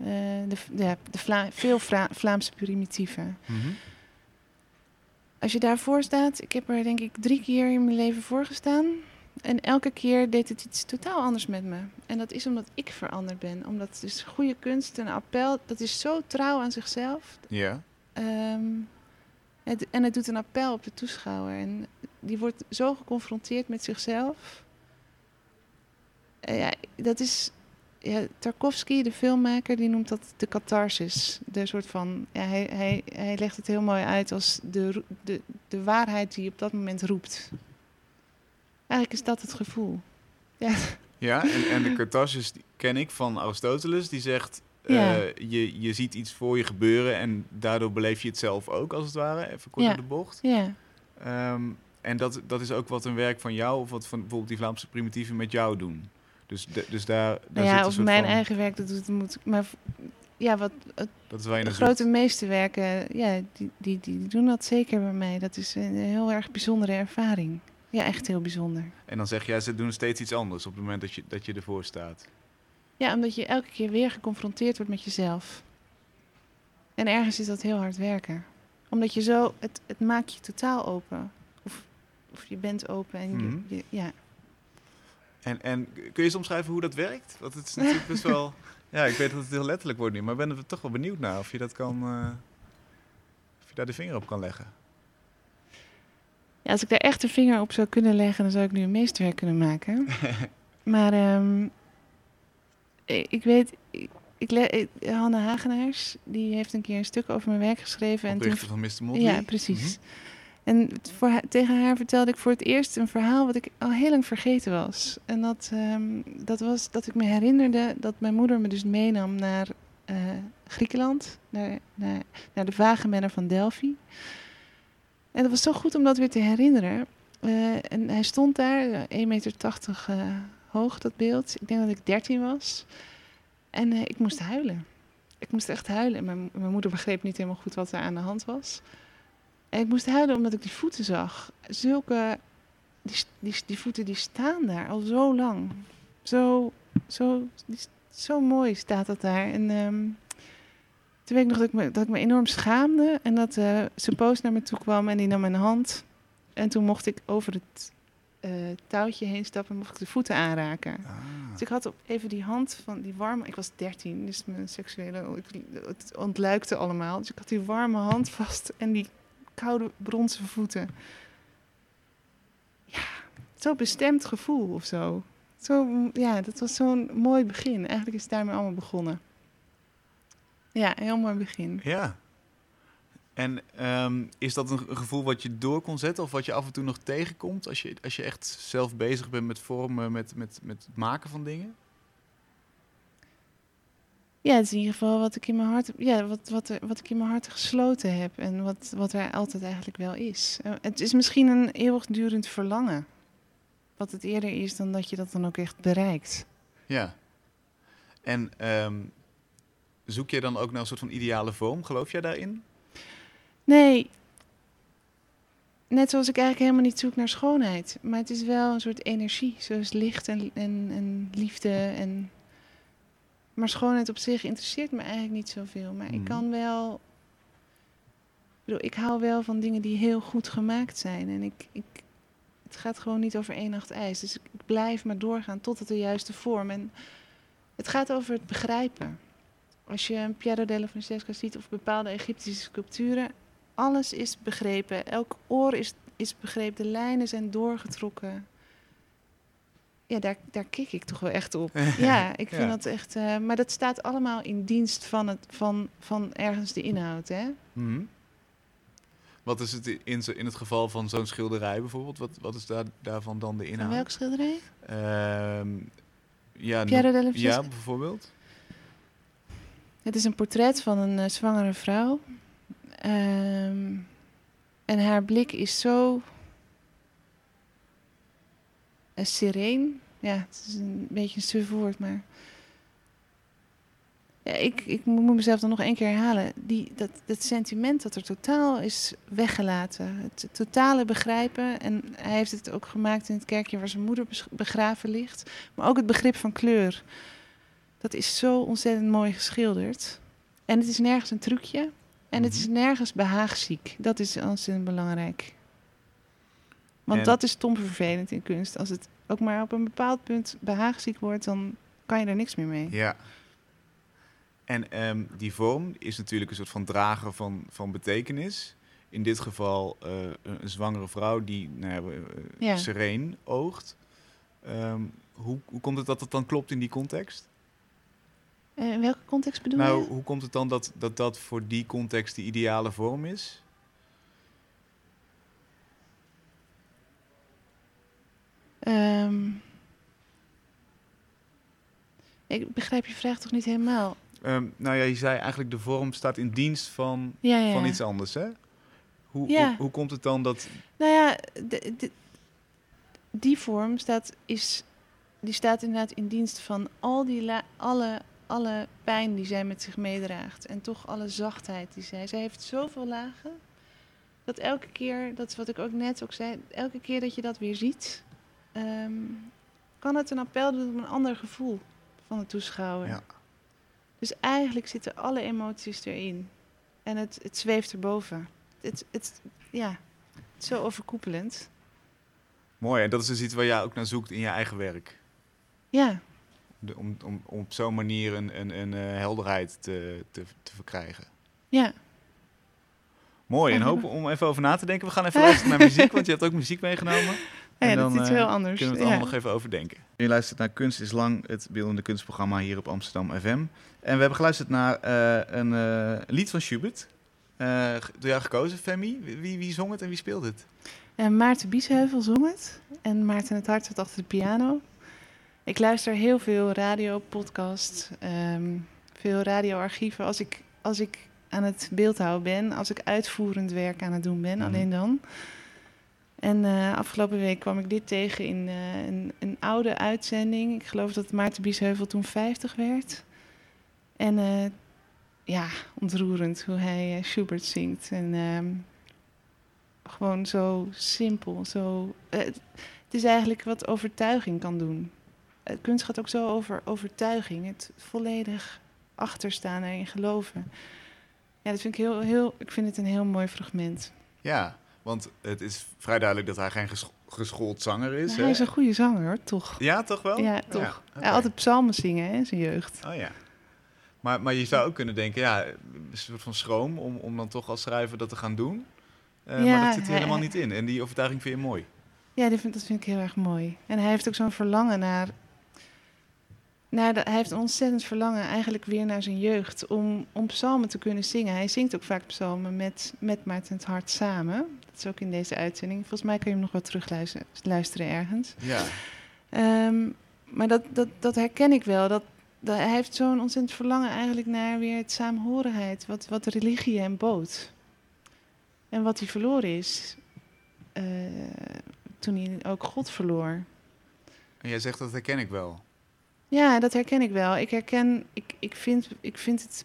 [SPEAKER 3] eh, de, de Vla veel Vlaamse primitieven. Als je daarvoor staat, ik heb er denk ik drie keer in mijn leven voor gestaan. En elke keer deed het iets totaal anders met me. En dat is omdat ik veranderd ben. Omdat dus goede kunst en appel, dat is zo trouw aan zichzelf.
[SPEAKER 1] Ja.
[SPEAKER 3] Ehm, het, en het doet een appel op de toeschouwer. En die wordt zo geconfronteerd met zichzelf. Eh, ja, dat is. Ja, Tarkovsky, de filmmaker, die noemt dat de catharsis. De soort van. Ja, hij, hij, hij legt het heel mooi uit als de, de, de waarheid die je op dat moment roept. Eigenlijk is dat het gevoel. Ja,
[SPEAKER 1] Ja, en, en de catharsis ken ik van Aristoteles, die zegt... eh,
[SPEAKER 3] Ja.
[SPEAKER 1] je, je ziet iets voor je gebeuren en daardoor beleef je het zelf ook, als het ware. Even kort
[SPEAKER 3] Ja.
[SPEAKER 1] de bocht.
[SPEAKER 3] ja.
[SPEAKER 1] Ehm, en dat, dat is ook wat een werk van jou, of wat van bijvoorbeeld die Vlaamse primitieven met jou doen. Dus, de- dus daar, daar
[SPEAKER 3] Nou
[SPEAKER 1] zit
[SPEAKER 3] ja of mijn
[SPEAKER 1] van-
[SPEAKER 3] eigen werk, dat doet, moet. Maar ja, wat, het
[SPEAKER 1] Dat is waar je
[SPEAKER 3] De grote
[SPEAKER 1] zoekt.
[SPEAKER 3] meesterwerken, ja, die, die, die doen dat zeker bij mij. Dat is een heel erg bijzondere ervaring. Ja, echt heel bijzonder.
[SPEAKER 1] En dan zeg jij, ze doen steeds iets anders op het moment dat je, dat je ervoor staat.
[SPEAKER 3] Ja, omdat je elke keer weer geconfronteerd wordt met jezelf. En ergens is dat heel hard werken. Omdat je zo, het, het maakt je totaal open. Of, of je bent open en
[SPEAKER 1] Mhm.
[SPEAKER 3] je, je- ja.
[SPEAKER 1] En, en kun je eens omschrijven hoe dat werkt? Want het is natuurlijk best wel... Ja, ik weet dat het heel letterlijk wordt nu, maar ik ben er toch wel benieuwd naar of je dat kan... eh, of je daar de vinger op kan leggen.
[SPEAKER 3] ja. Als ik daar echt de vinger op zou kunnen leggen, dan zou ik nu een meesterwerk kunnen maken. maar ehm, ik, weet, ik, ik Hanne Hagenaars, die heeft een keer een stuk over mijn werk geschreven. En toen
[SPEAKER 1] Oprichter van Mr. Motley.
[SPEAKER 3] Ja, precies. En voor tegen haar vertelde ik voor het eerst een verhaal wat ik al heel lang vergeten was. En dat, ehm, dat was dat ik me herinnerde dat mijn moeder me dus meenam naar eh, Griekenland, naar, naar, naar de van Delphi. En dat was zo goed om dat weer te herinneren. Eh, en hij stond daar, eh, 1,80 meter eh, hoog, dat beeld. Ik denk dat ik 13 was. En ik moest huilen. Ik moest echt huilen. En mijn, mijn moeder begreep niet helemaal goed wat er aan de hand was. En ik moest huilen omdat ik die voeten zag. Zulke, die, die, die voeten die staan daar al zo lang. Zo, zo, die, zo mooi staat dat daar. En ehm, toen weet ik nog dat ik me, dat ik me enorm schaamde. En dat eh zijn poos naar me toe kwam en die nam mijn hand. En toen mocht ik over het eh, touwtje heen stappen en mocht ik de voeten aanraken.
[SPEAKER 1] Ah.
[SPEAKER 3] Dus ik had op even die hand van die warme... Ik was 13, dus mijn seksuele... ik- Het ontluikte allemaal. Dus ik had die warme hand vast en die koude bronzen voeten. Ja, zo'n bestemd gevoel of zo. zo. Ja, dat was zo'n mooi begin. Eigenlijk is het daarmee allemaal begonnen. Ja, heel mooi begin.
[SPEAKER 1] Ja. En ehm, is dat een, gevoel wat je door kon zetten of wat je af en toe nog tegenkomt als je, als je echt zelf bezig bent met vormen, met, met, met maken van dingen?
[SPEAKER 3] Ja, het is in ieder geval wat ik in mijn hart, ja, wat, wat, wat ik in mijn hart gesloten heb en wat, wat er altijd eigenlijk wel is. Eh, Het is misschien een eeuwigdurend verlangen. Wat het eerder is dan dat je dat dan ook echt bereikt.
[SPEAKER 1] Ja. En ehm, zoek je dan ook naar een soort van ideale vorm? Geloof jij daarin?
[SPEAKER 3] Nee, net zoals ik eigenlijk helemaal niet zoek naar schoonheid. Maar het is wel een soort energie, zoals licht en, en, en liefde. En... Maar schoonheid op zich interesseert me eigenlijk niet zoveel. Maar
[SPEAKER 1] Mhm.
[SPEAKER 3] ik kan wel... Ik, bedoel, ik hou wel van dingen die heel goed gemaakt zijn. En ik, ik, het gaat gewoon niet over één nacht ijs. Dus ik, ik blijf maar doorgaan tot het de juiste vorm. En het gaat over het begrijpen. Als je een Piero della Francesca ziet of bepaalde Egyptische sculpturen, alles is begrepen. Elk oor is, is begrepen. De lijnen zijn doorgetrokken. Ja, daar, daar kik ik toch wel echt op. ja, ik vind
[SPEAKER 1] Ja.
[SPEAKER 3] dat echt. eh, maar dat staat allemaal in dienst van, het, van, van ergens de inhoud, hè?
[SPEAKER 1] Mhm. Wat is het in, in het geval van zo'n schilderij bijvoorbeeld? Wat, wat is daar, daarvan dan de
[SPEAKER 3] Van
[SPEAKER 1] inhoud?
[SPEAKER 3] welke schilderij?
[SPEAKER 1] Ehm, ja,
[SPEAKER 3] della
[SPEAKER 1] ja, bijvoorbeeld.
[SPEAKER 3] Het is een portret van een eh, zwangere vrouw. Ehm, en haar blik is zo uh, sereen. Ja, het is een beetje een suf woord, maar... Ja, ik, ik moet mezelf dan nog één keer herhalen. Die, dat, dat sentiment dat er totaal is weggelaten. Het totale begrijpen. En hij heeft het ook gemaakt in het kerkje waar zijn moeder begraven ligt. Maar ook het begrip van kleur. Dat is zo ontzettend mooi geschilderd. En het is nergens een trucje. En het is
[SPEAKER 1] Mhm.
[SPEAKER 3] nergens behaagziek. Dat is ontzettend belangrijk. Want
[SPEAKER 1] En-
[SPEAKER 3] dat is stom vervelend in kunst. Als het ook maar op een bepaald punt behaagziek wordt, dan kan je er niks meer mee.
[SPEAKER 1] Ja. En ehm, die vorm is natuurlijk een soort van drager van, van betekenis. In dit geval eh, een, zwangere vrouw die nou eh,
[SPEAKER 3] Ja.
[SPEAKER 1] sereen oogt. Ehm, hoe, hoe komt het dat het dan klopt in die context?
[SPEAKER 3] Eh, in welke context bedoel
[SPEAKER 1] nou,
[SPEAKER 3] je?
[SPEAKER 1] hoe komt het dan dat, dat dat voor die context de ideale vorm is?
[SPEAKER 3] Ehm, ik begrijp je vraag toch niet helemaal?
[SPEAKER 1] Ehm, nou ja, je zei eigenlijk de vorm staat in dienst van,
[SPEAKER 3] Ja, ja.
[SPEAKER 1] van iets anders, hè? Hoe,
[SPEAKER 3] Ja.
[SPEAKER 1] hoe, hoe komt het dan dat...
[SPEAKER 3] Nou ja, de, de- die vorm staat, is, die staat inderdaad in dienst van al die la- alle, alle pijn die zij met zich meedraagt. En toch alle zachtheid die zij. Zij heeft zoveel lagen. Dat elke keer, dat is wat ik ook net ook zei, elke keer dat je dat weer ziet, ehm, kan het een appel doen op een ander gevoel van de toeschouwer.
[SPEAKER 1] Ja.
[SPEAKER 3] Dus eigenlijk zitten alle emoties erin. En het, het zweeft erboven. Het, het, ja, het is zo overkoepelend.
[SPEAKER 1] Mooi, en dat is dus iets waar jij ook naar zoekt in je eigen werk.
[SPEAKER 3] Ja,
[SPEAKER 1] De- om, om, om op zo'n manier een, een, een eh, helderheid te, te, te verkrijgen.
[SPEAKER 3] ja.
[SPEAKER 1] Mooi, en hopen om even over na te denken. We gaan even luisteren naar muziek, want je hebt ook muziek meegenomen.
[SPEAKER 3] Ja,
[SPEAKER 1] En
[SPEAKER 3] dat
[SPEAKER 1] dan,
[SPEAKER 3] is
[SPEAKER 1] eh,
[SPEAKER 3] heel anders.
[SPEAKER 1] Kunnen we het
[SPEAKER 3] ja.
[SPEAKER 1] allemaal nog even overdenken. Je luistert naar Kunst is Lang, het beeldende kunstprogramma hier op Amsterdam FM. En we hebben geluisterd naar eh, een eh, lied van Schubert. Eh, door jou gekozen, Femi. Wie, wie, wie zong het en wie speelde het?
[SPEAKER 3] En Maarten Biesheuvel zong het. En Maarten het Hart zat achter de piano. Ik luister heel veel radio, podcast, ehm, veel radioarchieven. Als ik, als ik aan het beeldhouden ben, als ik uitvoerend werk aan het doen ben,
[SPEAKER 1] Mhm.
[SPEAKER 3] alleen dan. En eh, afgelopen week kwam ik dit tegen in eh, een, een oude uitzending. Ik geloof dat Maarten Biesheuvel toen 50 werd. En eh, ja, ontroerend hoe hij Schubert zingt. En ehm, gewoon zo simpel. Zo, eh, het is eigenlijk wat overtuiging kan doen. Kunst gaat ook zo over overtuiging. Het volledig achterstaan erin geloven. Ja, dat vind ik heel, heel, ik vind het een heel mooi fragment.
[SPEAKER 1] Ja, want het is vrij duidelijk dat hij geen ges- geschoold zanger is. Hè?
[SPEAKER 3] hij is een goede zanger, hoor, toch?
[SPEAKER 1] Ja, toch wel?
[SPEAKER 3] Ja, toch. Hij had altijd psalmen zingen hè, in zijn jeugd.
[SPEAKER 1] Oh ja. Maar, maar je zou ook kunnen denken, ja, een soort van schroom om, om dan toch als schrijver dat te gaan doen. Eh,
[SPEAKER 3] Ja,
[SPEAKER 1] maar dat zit er
[SPEAKER 3] hij-
[SPEAKER 1] helemaal niet in. En die overtuiging vind je mooi.
[SPEAKER 3] Ja, die vind, dat vind ik heel erg mooi. En hij heeft ook zo'n verlangen naar. De, hij heeft een ontzettend verlangen eigenlijk weer naar zijn jeugd. Om, om psalmen te kunnen zingen. Hij zingt ook vaak psalmen met, met Maarten het Hart samen. Dat is ook in deze uitzending. Volgens mij kun je hem nog wel terugluisteren luisteren ergens.
[SPEAKER 1] Ja.
[SPEAKER 3] Ehm, maar dat, dat, dat herken ik wel. Dat, dat, hij heeft zo'n ontzettend verlangen eigenlijk naar weer het saamhorigheid. Wat, wat religie hem bood. En wat hij verloren is. eh, toen hij ook God verloor.
[SPEAKER 1] En jij zegt dat herken ik wel.
[SPEAKER 3] Ja, dat herken ik wel. Ik herken, ik, ik, vind, ik vind het.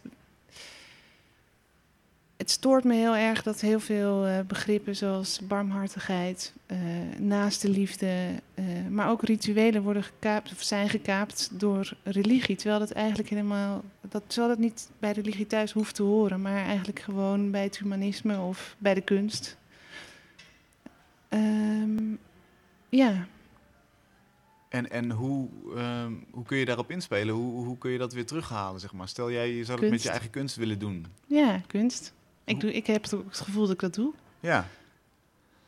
[SPEAKER 3] Het stoort me heel erg dat heel veel eh, begrippen zoals barmhartigheid, eh naaste liefde, eh, maar ook rituelen worden gekaapt of zijn gekaapt door religie. Terwijl dat eigenlijk helemaal, dat, terwijl dat niet bij religie thuis hoeft te horen, maar eigenlijk gewoon bij het humanisme of bij de kunst. Ehm, ja,
[SPEAKER 1] En, en hoe, ehm, hoe kun je daarop inspelen? Hoe, hoe kun je dat weer terughalen, zeg maar? Stel jij, je zou het met je eigen kunst willen doen.
[SPEAKER 3] ja, kunst. Ik, doe, ik heb het gevoel dat ik dat doe.
[SPEAKER 1] Ja.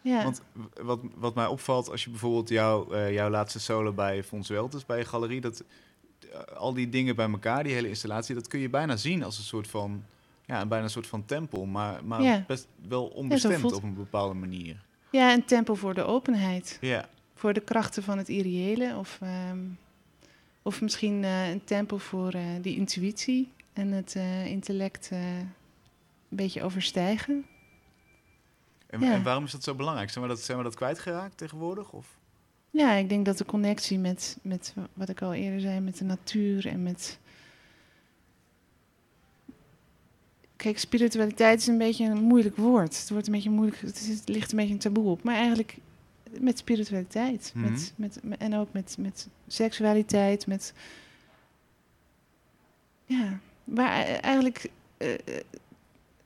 [SPEAKER 3] Ja.
[SPEAKER 1] Want wat, wat mij opvalt als je bijvoorbeeld jouw, eh, jouw laatste solo bij Fons Welters, bij je galerie, dat eh, al die dingen bij elkaar, die hele installatie, dat kun je bijna zien als een soort van, ja, bijna een soort van tempel, maar, maar
[SPEAKER 3] Ja.
[SPEAKER 1] best wel onbestemd
[SPEAKER 3] voelt-
[SPEAKER 1] op een bepaalde manier.
[SPEAKER 3] ja, een tempo voor de openheid.
[SPEAKER 1] Ja,
[SPEAKER 3] Voor de krachten van het irreële. Of, ehm, of misschien eh, een tempo voor eh, die intuïtie en het eh, intellect een beetje overstijgen.
[SPEAKER 1] en,
[SPEAKER 3] Ja.
[SPEAKER 1] en waarom is dat zo belangrijk? Zijn we dat, zijn we dat kwijtgeraakt tegenwoordig? Of?
[SPEAKER 3] Ja, ik denk dat de connectie met, met wat ik al eerder zei, met de natuur en met. Kijk, spiritualiteit is een beetje een moeilijk woord. Het wordt een beetje moeilijk, het, is- het ligt een beetje een taboe op. Maar eigenlijk met spiritualiteit.
[SPEAKER 1] Mhm.
[SPEAKER 3] met, met, met- en ook met, met seksualiteit, met. Ja, maar e- eigenlijk. eh,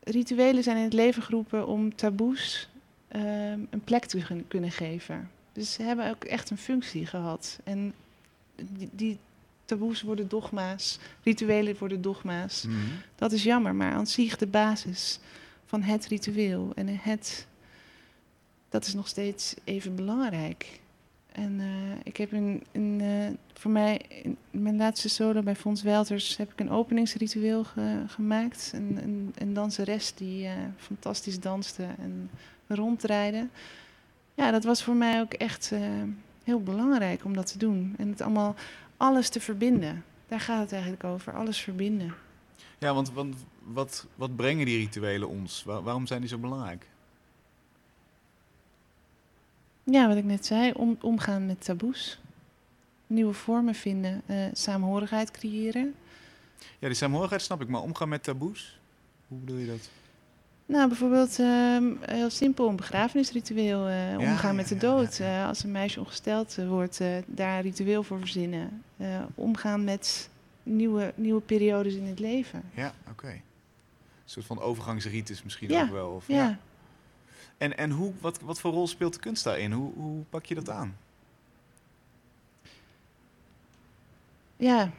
[SPEAKER 3] rituelen zijn in het leven geroepen om taboes ehm, een plek te kunnen geven. Dus ze hebben ook echt een functie gehad. En die, die taboes worden dogma's, rituelen worden dogma's.
[SPEAKER 1] Mhm.
[SPEAKER 3] Dat is jammer, maar aan zich de basis van het ritueel en het, dat is nog steeds even belangrijk. En eh, ik heb in, in, eh, voor mij, in mijn laatste solo bij Fons Welters, heb ik een openingsritueel ge- gemaakt. Een, een, een danseres die eh, fantastisch danste en ronddraaide. Ja, dat was voor mij ook echt heel belangrijk om dat te doen. En het allemaal, alles te verbinden. Daar gaat het eigenlijk over, alles verbinden.
[SPEAKER 1] Ja, want, want wat, wat brengen die rituelen ons? Waar- waarom zijn die zo belangrijk?
[SPEAKER 3] Ja, wat ik net zei, om, omgaan met taboes. Nieuwe vormen vinden, eh saamhorigheid creëren.
[SPEAKER 1] Ja, die saamhorigheid snap ik, maar omgaan met taboes? Hoe bedoel je dat?
[SPEAKER 3] Nou, bijvoorbeeld ehm, heel simpel een begrafenisritueel. eh, omgaan met de dood.
[SPEAKER 1] ja, ja.
[SPEAKER 3] Eh, als een meisje ongesteld wordt, daar een ritueel voor verzinnen. Omgaan met nieuwe, nieuwe periodes in het leven.
[SPEAKER 1] Ja, oké. Een soort van overgangsritus misschien ook wel. Of,
[SPEAKER 3] Ja.
[SPEAKER 1] En, en hoe, wat, wat voor rol speelt de kunst daarin? Hoe, hoe pak je dat aan?
[SPEAKER 3] Ja,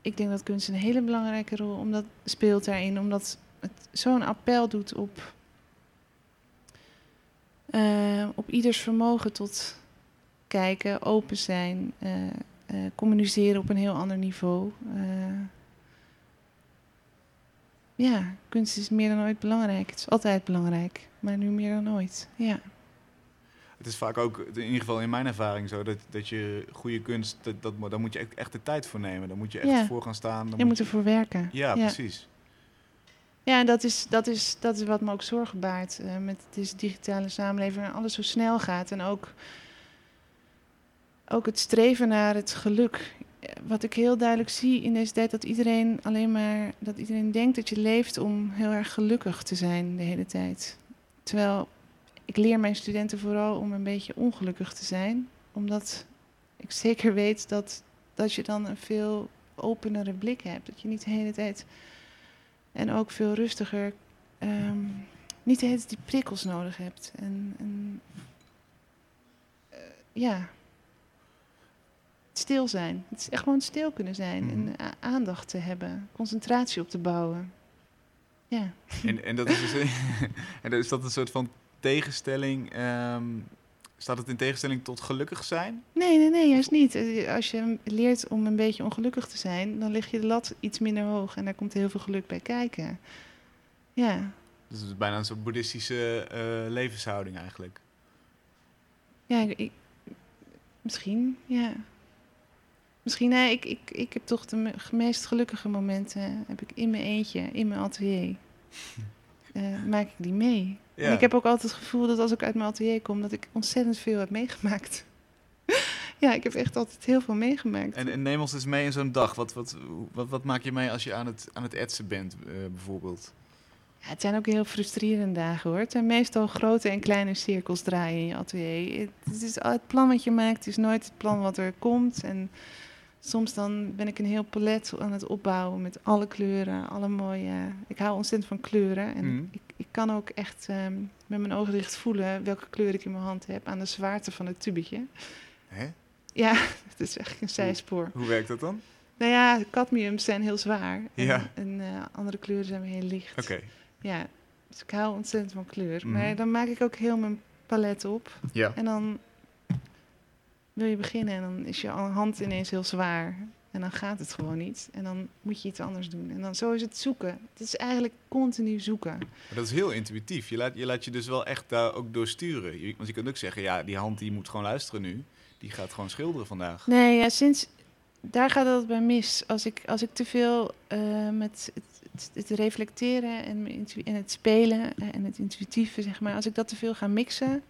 [SPEAKER 3] ik denk dat kunst een hele belangrijke rol omdat, speelt daarin. Omdat het zo'n appel doet op, eh, op ieders vermogen tot kijken, open zijn, eh, eh, communiceren op een heel ander niveau. Ja, kunst is meer dan ooit belangrijk. Het is altijd belangrijk, maar nu meer dan ooit. Ja,
[SPEAKER 1] Het is vaak ook, in ieder geval in mijn ervaring zo, dat, dat je goede kunst, dat, dat, daar moet je echt, echt de tijd voor nemen. Daar moet je echt
[SPEAKER 3] Ja.
[SPEAKER 1] voor gaan staan. Dan
[SPEAKER 3] je moet ervoor werken.
[SPEAKER 1] Ja, precies.
[SPEAKER 3] Ja, en dat is, dat is, dat is wat me ook zorgen baart eh, met deze digitale samenleving. En alles zo snel gaat. En ook, ook het streven naar het geluk. Eh, Wat ik heel duidelijk zie in deze tijd, dat iedereen alleen maar dat iedereen denkt dat je leeft om heel erg gelukkig te zijn de hele tijd. Terwijl ik leer mijn studenten vooral om een beetje ongelukkig te zijn. Omdat ik zeker weet dat, dat je dan een veel openere blik hebt. Dat je niet de hele tijd en ook veel rustiger. ehm, niet de hele tijd die prikkels nodig hebt. En, en eh, ja. Stil zijn. Het is echt gewoon stil kunnen zijn.
[SPEAKER 1] Mhm.
[SPEAKER 3] En a- aandacht te hebben. Concentratie op te bouwen. Ja.
[SPEAKER 1] En, en, dat is dus, en is dat een soort van tegenstelling. ehm, staat het in tegenstelling tot gelukkig zijn?
[SPEAKER 3] Nee, nee, nee, juist niet. Eh, Als je leert om een beetje ongelukkig te zijn, dan lig je de lat iets minder hoog. En daar komt heel veel geluk bij kijken. Ja.
[SPEAKER 1] Dus het is bijna een soort boeddhistische eh, levenshouding eigenlijk.
[SPEAKER 3] Ja, ik, ik- misschien, ja. Misschien, nee, ik, ik, ik heb toch de me- meest gelukkige momenten heb ik in mijn eentje, in mijn atelier. Eh, maak ik die mee.
[SPEAKER 1] Ja.
[SPEAKER 3] En ik heb ook altijd het gevoel dat als ik uit mijn atelier kom, dat ik ontzettend veel heb meegemaakt. ja, ik heb echt altijd heel veel meegemaakt.
[SPEAKER 1] En, en neem ons eens mee in zo'n dag. Wat, wat, wat, wat maak je mee als je aan het, aan het etsen bent, eh, bijvoorbeeld?
[SPEAKER 3] Ja, het zijn ook heel frustrerende dagen hoor. Het zijn meestal grote en kleine cirkels draaien in je atelier. Het, is het plan wat je maakt, is nooit het plan wat er komt. En soms dan ben ik een heel palet aan het opbouwen met alle kleuren, alle mooie. Ik hou ontzettend van kleuren. En
[SPEAKER 1] Mhm.
[SPEAKER 3] ik, ik kan ook echt ehm, met mijn ogen dicht voelen welke kleur ik in mijn hand heb aan de zwaarte van het tubetje.
[SPEAKER 1] Hè?
[SPEAKER 3] Ja, het is echt een zijspoor.
[SPEAKER 1] Hoe werkt dat dan?
[SPEAKER 3] Nou ja, cadmiums zijn heel zwaar. En,
[SPEAKER 1] Ja.
[SPEAKER 3] en eh, andere kleuren zijn heel licht.
[SPEAKER 1] Oké.
[SPEAKER 3] Ja, dus ik hou ontzettend van kleur.
[SPEAKER 1] Mhm.
[SPEAKER 3] Maar dan maak ik ook heel mijn palet op.
[SPEAKER 1] Ja.
[SPEAKER 3] En dan wil je beginnen en dan is je hand ineens heel zwaar. En dan gaat het gewoon niet. En dan moet je iets anders doen. En dan zo is het zoeken. Het is eigenlijk continu zoeken.
[SPEAKER 1] Maar dat is heel intuïtief. Je laat, je laat je dus wel echt daar ook door sturen. Je, want je kunt ook zeggen, ja, die hand die moet gewoon luisteren nu. Die gaat gewoon schilderen vandaag.
[SPEAKER 3] Nee, ja, sinds daar gaat het bij mis. Als ik, als ik te veel eh, met het, het, het reflecteren en, en het spelen en het intuïtieve, zeg maar, als ik dat te veel ga mixen,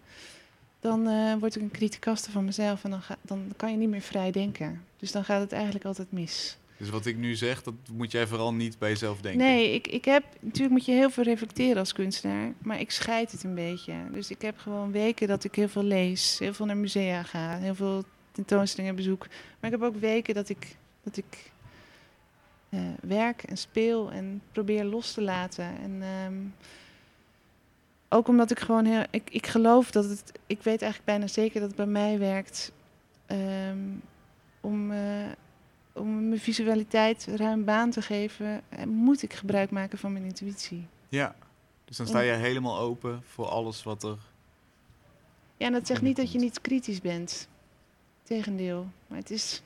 [SPEAKER 3] dan eh, word ik een criticaste van mezelf en dan, ga, dan kan je niet meer vrij denken. Dus dan gaat het eigenlijk altijd mis.
[SPEAKER 1] Dus wat ik nu zeg, dat moet jij vooral niet bij jezelf denken.
[SPEAKER 3] Nee, ik, ik heb natuurlijk moet je heel veel reflecteren als kunstenaar, maar ik scheid het een beetje. Dus ik heb gewoon weken dat ik heel veel lees, heel veel naar musea ga, heel veel tentoonstellingen bezoek. Maar ik heb ook weken dat ik, dat ik eh, werk en speel en probeer los te laten. En ehm, ook omdat ik gewoon heel, ik, ik geloof dat het, ik weet eigenlijk bijna zeker dat het bij mij werkt ehm, om. eh, om mijn visualiteit ruim baan te geven, eh, moet ik gebruik maken van mijn intuïtie.
[SPEAKER 1] Ja. Dus dan sta je helemaal open voor alles wat er...
[SPEAKER 3] Ja, en dat zegt niet dat je niet kritisch bent. Tegendeel. Maar het is.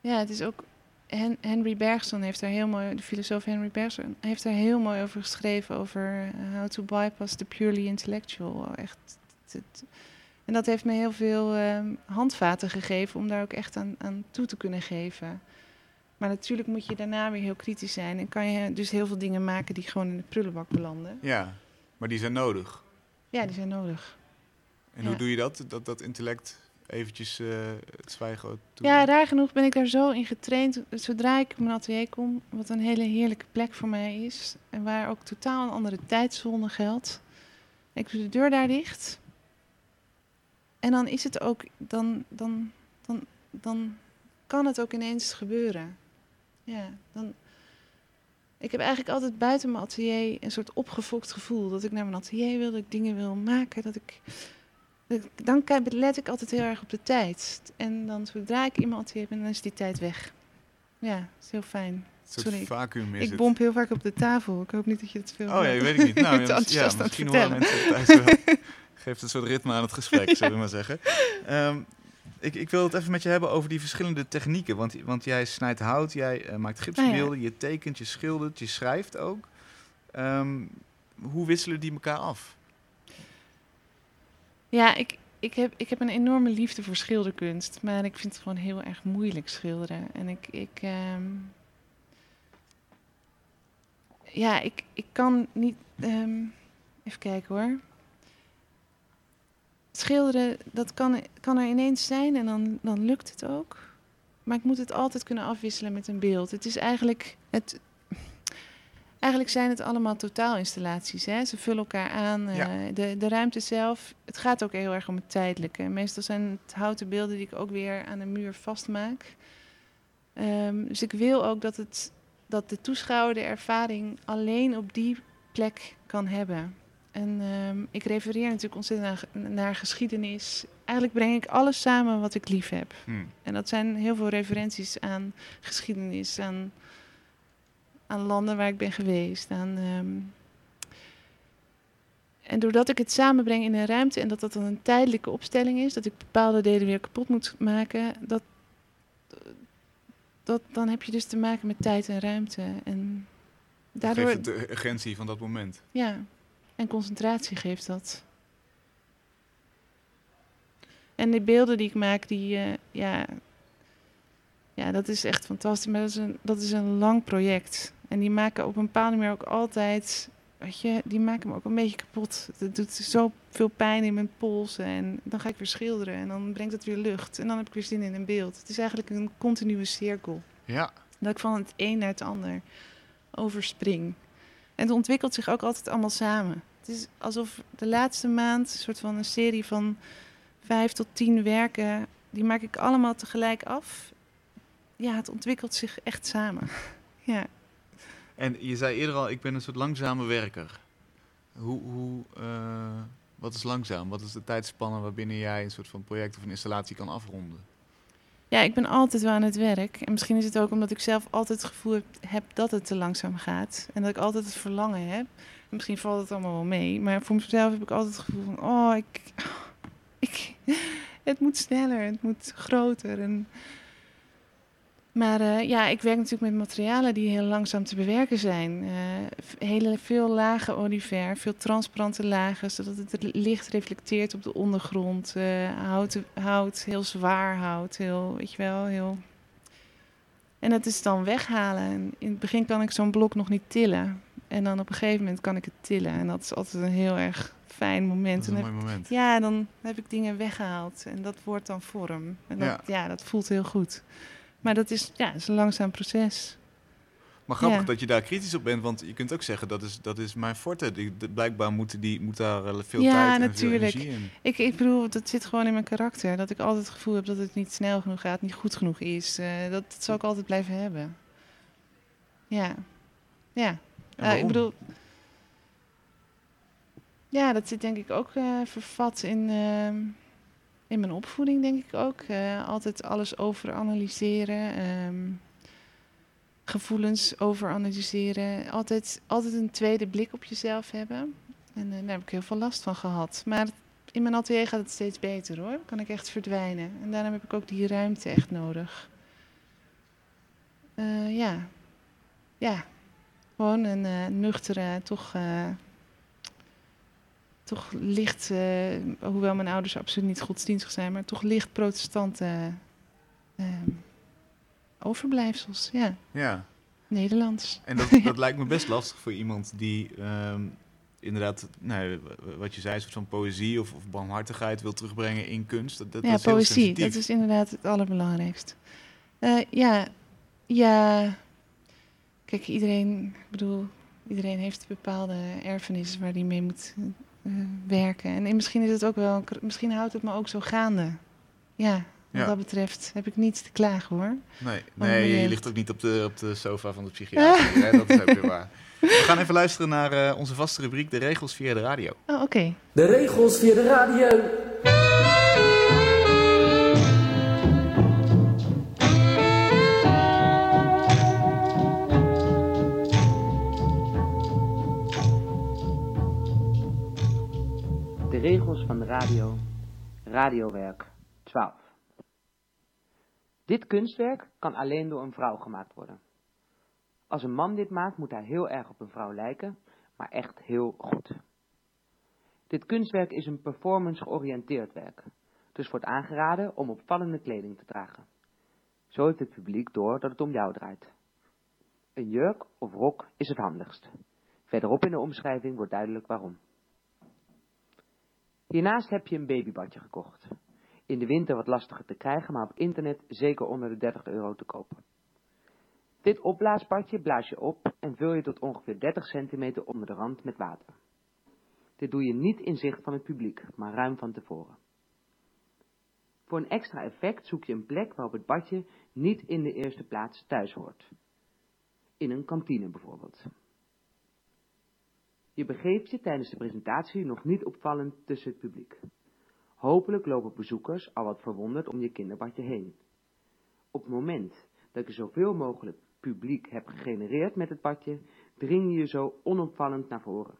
[SPEAKER 3] Ja, het is ook. Hen- Henry Bergson heeft daar heel mooi, de filosoof Henry Bergson, heeft daar heel mooi over geschreven. Over eh, how to bypass the purely intellectual. Echt. het- het- en dat heeft me heel veel ehm, handvaten gegeven om daar ook echt aan, aan toe te kunnen geven. Maar natuurlijk moet je daarna weer heel kritisch zijn. En kan je dus heel veel dingen maken die gewoon in de prullenbak belanden.
[SPEAKER 1] Ja, maar die zijn nodig.
[SPEAKER 3] Ja, die zijn nodig.
[SPEAKER 1] En hoe doe je dat? Dat, dat intellect eventjes eh, het zwijgen.
[SPEAKER 3] Ja, raar genoeg ben ik daar zo in getraind. Zodra ik mijn atelier kom, wat een hele heerlijke plek voor mij is. En waar ook totaal een andere tijdzone geldt. Ik doe de deur daar dicht. En dan is het ook, dan, dan, dan, dan kan het ook ineens gebeuren. Ja, dan. Ik heb eigenlijk altijd buiten mijn atelier een soort opgefokt gevoel. Dat ik naar mijn atelier wil, dat ik dingen wil maken. Dat ik dan let ik altijd heel erg op de tijd. En dan zodra ik atelier ben, dan is die tijd weg. Ja, dat is heel fijn. Sorry, ik-
[SPEAKER 1] vacuüm is
[SPEAKER 3] ik
[SPEAKER 1] het.
[SPEAKER 3] bomp heel vaak op de tafel. Ik hoop niet dat je het veel
[SPEAKER 1] Oh ja, weet ik niet. Nou, ja, ja, misschien horen mensen het thuis wel. Geeft een soort ritme aan het gesprek, zullen we maar zeggen. Ehm, ik, ik wil het even met je hebben over die verschillende technieken. Want, want jij snijdt hout, jij eh, maakt gipsbeelden, je tekent, je schildert, je schrijft ook. Ehm, hoe wisselen die elkaar af?
[SPEAKER 3] Ja, ik, ik, heb, ik heb een enorme liefde voor schilderkunst. Maar ik vind het gewoon heel erg moeilijk schilderen. En ik... ik ehm, ja, ik, ik kan niet... ehm, even kijken hoor. Schilderen, dat kan, kan er ineens zijn en dan, dan lukt het ook. Maar ik moet het altijd kunnen afwisselen met een beeld. Het is eigenlijk... Het, Eigenlijk zijn het allemaal totaalinstallaties. Hè? Ze vullen elkaar aan. eh, de, de ruimte zelf. Het gaat ook heel erg om het tijdelijke. Meestal zijn het houten beelden die ik ook weer aan de muur vastmaak. Ehm, dus ik wil ook dat, het, dat de toeschouwer de ervaring alleen op die plek kan hebben. En ehm, ik refereer natuurlijk ontzettend naar, naar geschiedenis. Eigenlijk breng ik alles samen wat ik lief heb.
[SPEAKER 1] Hm.
[SPEAKER 3] En dat zijn heel veel referenties aan geschiedenis, aan, aan landen waar ik ben geweest. Aan, ehm, En doordat ik het samenbreng in een ruimte en dat dat dan een tijdelijke opstelling is, dat ik bepaalde delen weer kapot moet maken, dat, dat, dan heb je dus te maken met tijd en ruimte. En daardoor,
[SPEAKER 1] Geeft het de urgentie van dat moment.
[SPEAKER 3] ja, en concentratie geeft dat. En de beelden die ik maak, die, eh, ja, ja, dat is echt fantastisch. Maar dat is, een, dat is een lang project. En die maken op een bepaalde manier ook altijd, weet je, die maken me ook een beetje kapot. Het doet zo veel pijn in mijn polsen. En dan ga ik weer schilderen en dan brengt het weer lucht. En dan heb ik weer zin in een beeld. Het is eigenlijk een continue cirkel.
[SPEAKER 1] Ja,
[SPEAKER 3] Dat ik van het een naar het ander overspring. En het ontwikkelt zich ook altijd allemaal samen. Het is alsof de laatste maand een soort van een serie van vijf tot tien werken, die maak ik allemaal tegelijk af. Ja, het ontwikkelt zich echt samen. Ja.
[SPEAKER 1] En je zei eerder al, ik ben een soort langzame werker. Hoe, hoe, eh, wat is langzaam? Wat is de tijdspanne waarbinnen jij een soort van project of een installatie kan afronden?
[SPEAKER 3] Ja, ik ben altijd wel aan het werk. En misschien is het ook omdat ik zelf altijd het gevoel heb, dat het te langzaam gaat. En dat ik altijd het verlangen heb. En misschien valt het allemaal wel mee. Maar voor mezelf heb ik altijd het gevoel van... Oh, ik, ik, het moet sneller, het moet groter. En, maar eh, ja, ik werk natuurlijk met materialen die heel langzaam te bewerken zijn. V- hele veel lagen oliver, veel transparante lagen, zodat het licht reflecteert op de ondergrond. Eh, hout, hout, heel zwaar hout, heel, weet je wel, heel... En dat is dan weghalen. En in het begin kan ik zo'n blok nog niet tillen. En dan op een gegeven moment kan ik het tillen. En dat is altijd een heel erg fijn moment.
[SPEAKER 1] Dat is
[SPEAKER 3] En
[SPEAKER 1] een mooi moment.
[SPEAKER 3] ja, dan heb ik dingen weggehaald en dat wordt dan vorm. En dat,
[SPEAKER 1] Ja.
[SPEAKER 3] ja. dat voelt heel goed. Maar dat is, ja, is een langzaam proces.
[SPEAKER 1] Maar grappig
[SPEAKER 3] Ja.
[SPEAKER 1] dat je daar kritisch op bent, want je kunt ook zeggen dat is, dat is mijn forte. Die, de- blijkbaar moet, die, moet daar eh, veel
[SPEAKER 3] Ja,
[SPEAKER 1] tijd en
[SPEAKER 3] natuurlijk.
[SPEAKER 1] veel energie in.
[SPEAKER 3] Ik, ik bedoel, dat zit gewoon in mijn karakter. Dat ik altijd het gevoel heb dat het niet snel genoeg gaat, niet goed genoeg is. Eh, dat, dat zal ik altijd blijven hebben. Ja, ja. Ik bedoel, ja, dat zit denk ik ook eh, vervat in, ehm, in mijn opvoeding, denk ik ook. Eh, altijd alles overanalyseren, ehm, gevoelens overanalyseren. Altijd, altijd een tweede blik op jezelf hebben. En eh, daar heb ik heel veel last van gehad. Maar in mijn atelier gaat het steeds beter hoor. Kan ik echt verdwijnen. En daarom heb ik ook die ruimte echt nodig. Eh, ja. Ja. Gewoon een nuchtere, toch, toch licht, eh, hoewel mijn ouders absoluut niet godsdienstig zijn, maar toch licht protestante eh, overblijfsels. Ja,
[SPEAKER 1] Ja,
[SPEAKER 3] Nederlands.
[SPEAKER 1] en dat, dat lijkt me best lastig voor iemand die ehm, inderdaad, nou, wat je zei, een soort van poëzie of, of barmhartigheid wil terugbrengen in kunst. Dat, dat
[SPEAKER 3] ja,
[SPEAKER 1] is
[SPEAKER 3] poëzie, dat is inderdaad het allerbelangrijkst. Eh, ja, ja. Kijk, iedereen, ik bedoel, iedereen heeft bepaalde erfenis waar die mee moet werken. En, en misschien is het ook wel, misschien houdt het me ook zo gaande. Ja, wat
[SPEAKER 1] Ja.
[SPEAKER 3] dat betreft heb ik niets te klagen hoor.
[SPEAKER 1] Nee, nee je ligt ook niet op de, op de sofa van de psychiater. hè? Dat is ook weer waar. We gaan even luisteren naar eh, onze vaste rubriek, de regels via de radio.
[SPEAKER 3] Oh, oké.
[SPEAKER 4] De regels via de radio.
[SPEAKER 5] Van de radio. Radiowerk 12. Dit kunstwerk kan alleen door een vrouw gemaakt worden. Als een man dit maakt, moet hij heel erg op een vrouw lijken, maar echt heel goed. Dit kunstwerk is een performance georiënteerd werk, dus wordt aangeraden om opvallende kleding te dragen. Zo heeft het publiek door dat het om jou draait. Een jurk of rok is het handigst. Verderop in de omschrijving wordt duidelijk waarom. Hiernaast heb je een babybadje gekocht. In de winter wat lastiger te krijgen, maar op internet zeker onder de 30 euro te kopen. Dit opblaasbadje blaas je op en vul je tot ongeveer 30 centimeter onder de rand met water. Dit doe je niet in zicht van het publiek, maar ruim van tevoren. Voor een extra effect zoek je een plek waarop het badje niet in de eerste plaats thuis hoort. In een kantine bijvoorbeeld. Je begeeft je tijdens de presentatie nog niet opvallend tussen het publiek. Hopelijk lopen bezoekers al wat verwonderd om je kinderbadje heen. Op het moment dat je zoveel mogelijk publiek hebt gegenereerd met het badje, dring je je zo onopvallend naar voren.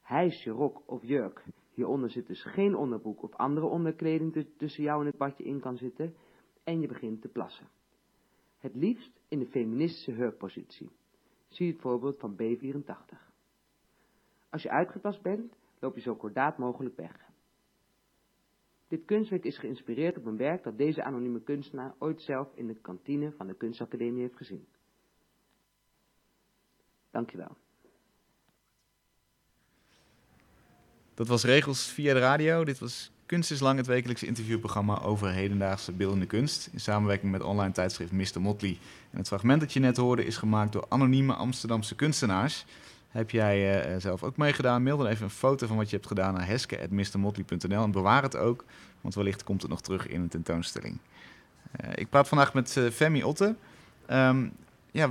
[SPEAKER 5] Hijs je rok of jurk, hieronder zit dus geen onderbroek of andere onderkleding tu- tussen jou en het badje in kan zitten, en je begint te plassen. Het liefst in de feministische hurkpositie. Zie het voorbeeld van B84. Als je uitgetast bent, loop je zo kordaat mogelijk weg. Dit kunstwerk is geïnspireerd op een werk dat deze anonieme kunstenaar ooit zelf in de kantine van de kunstacademie heeft gezien. Dankjewel.
[SPEAKER 1] Dat was Regels via de radio. Dit was Kunst is Lang, het wekelijkse interviewprogramma over hedendaagse beeldende kunst. In samenwerking met online tijdschrift Mr. Motley. En het fragment dat je net hoorde is gemaakt door anonieme Amsterdamse kunstenaars. Heb jij eh, zelf ook meegedaan? Mail dan even een foto van wat je hebt gedaan naar heske.mrmotley.nl en bewaar het ook, want wellicht komt het nog terug in een tentoonstelling. Eh, ik praat vandaag met eh, Femi Otte. Ehm, ja,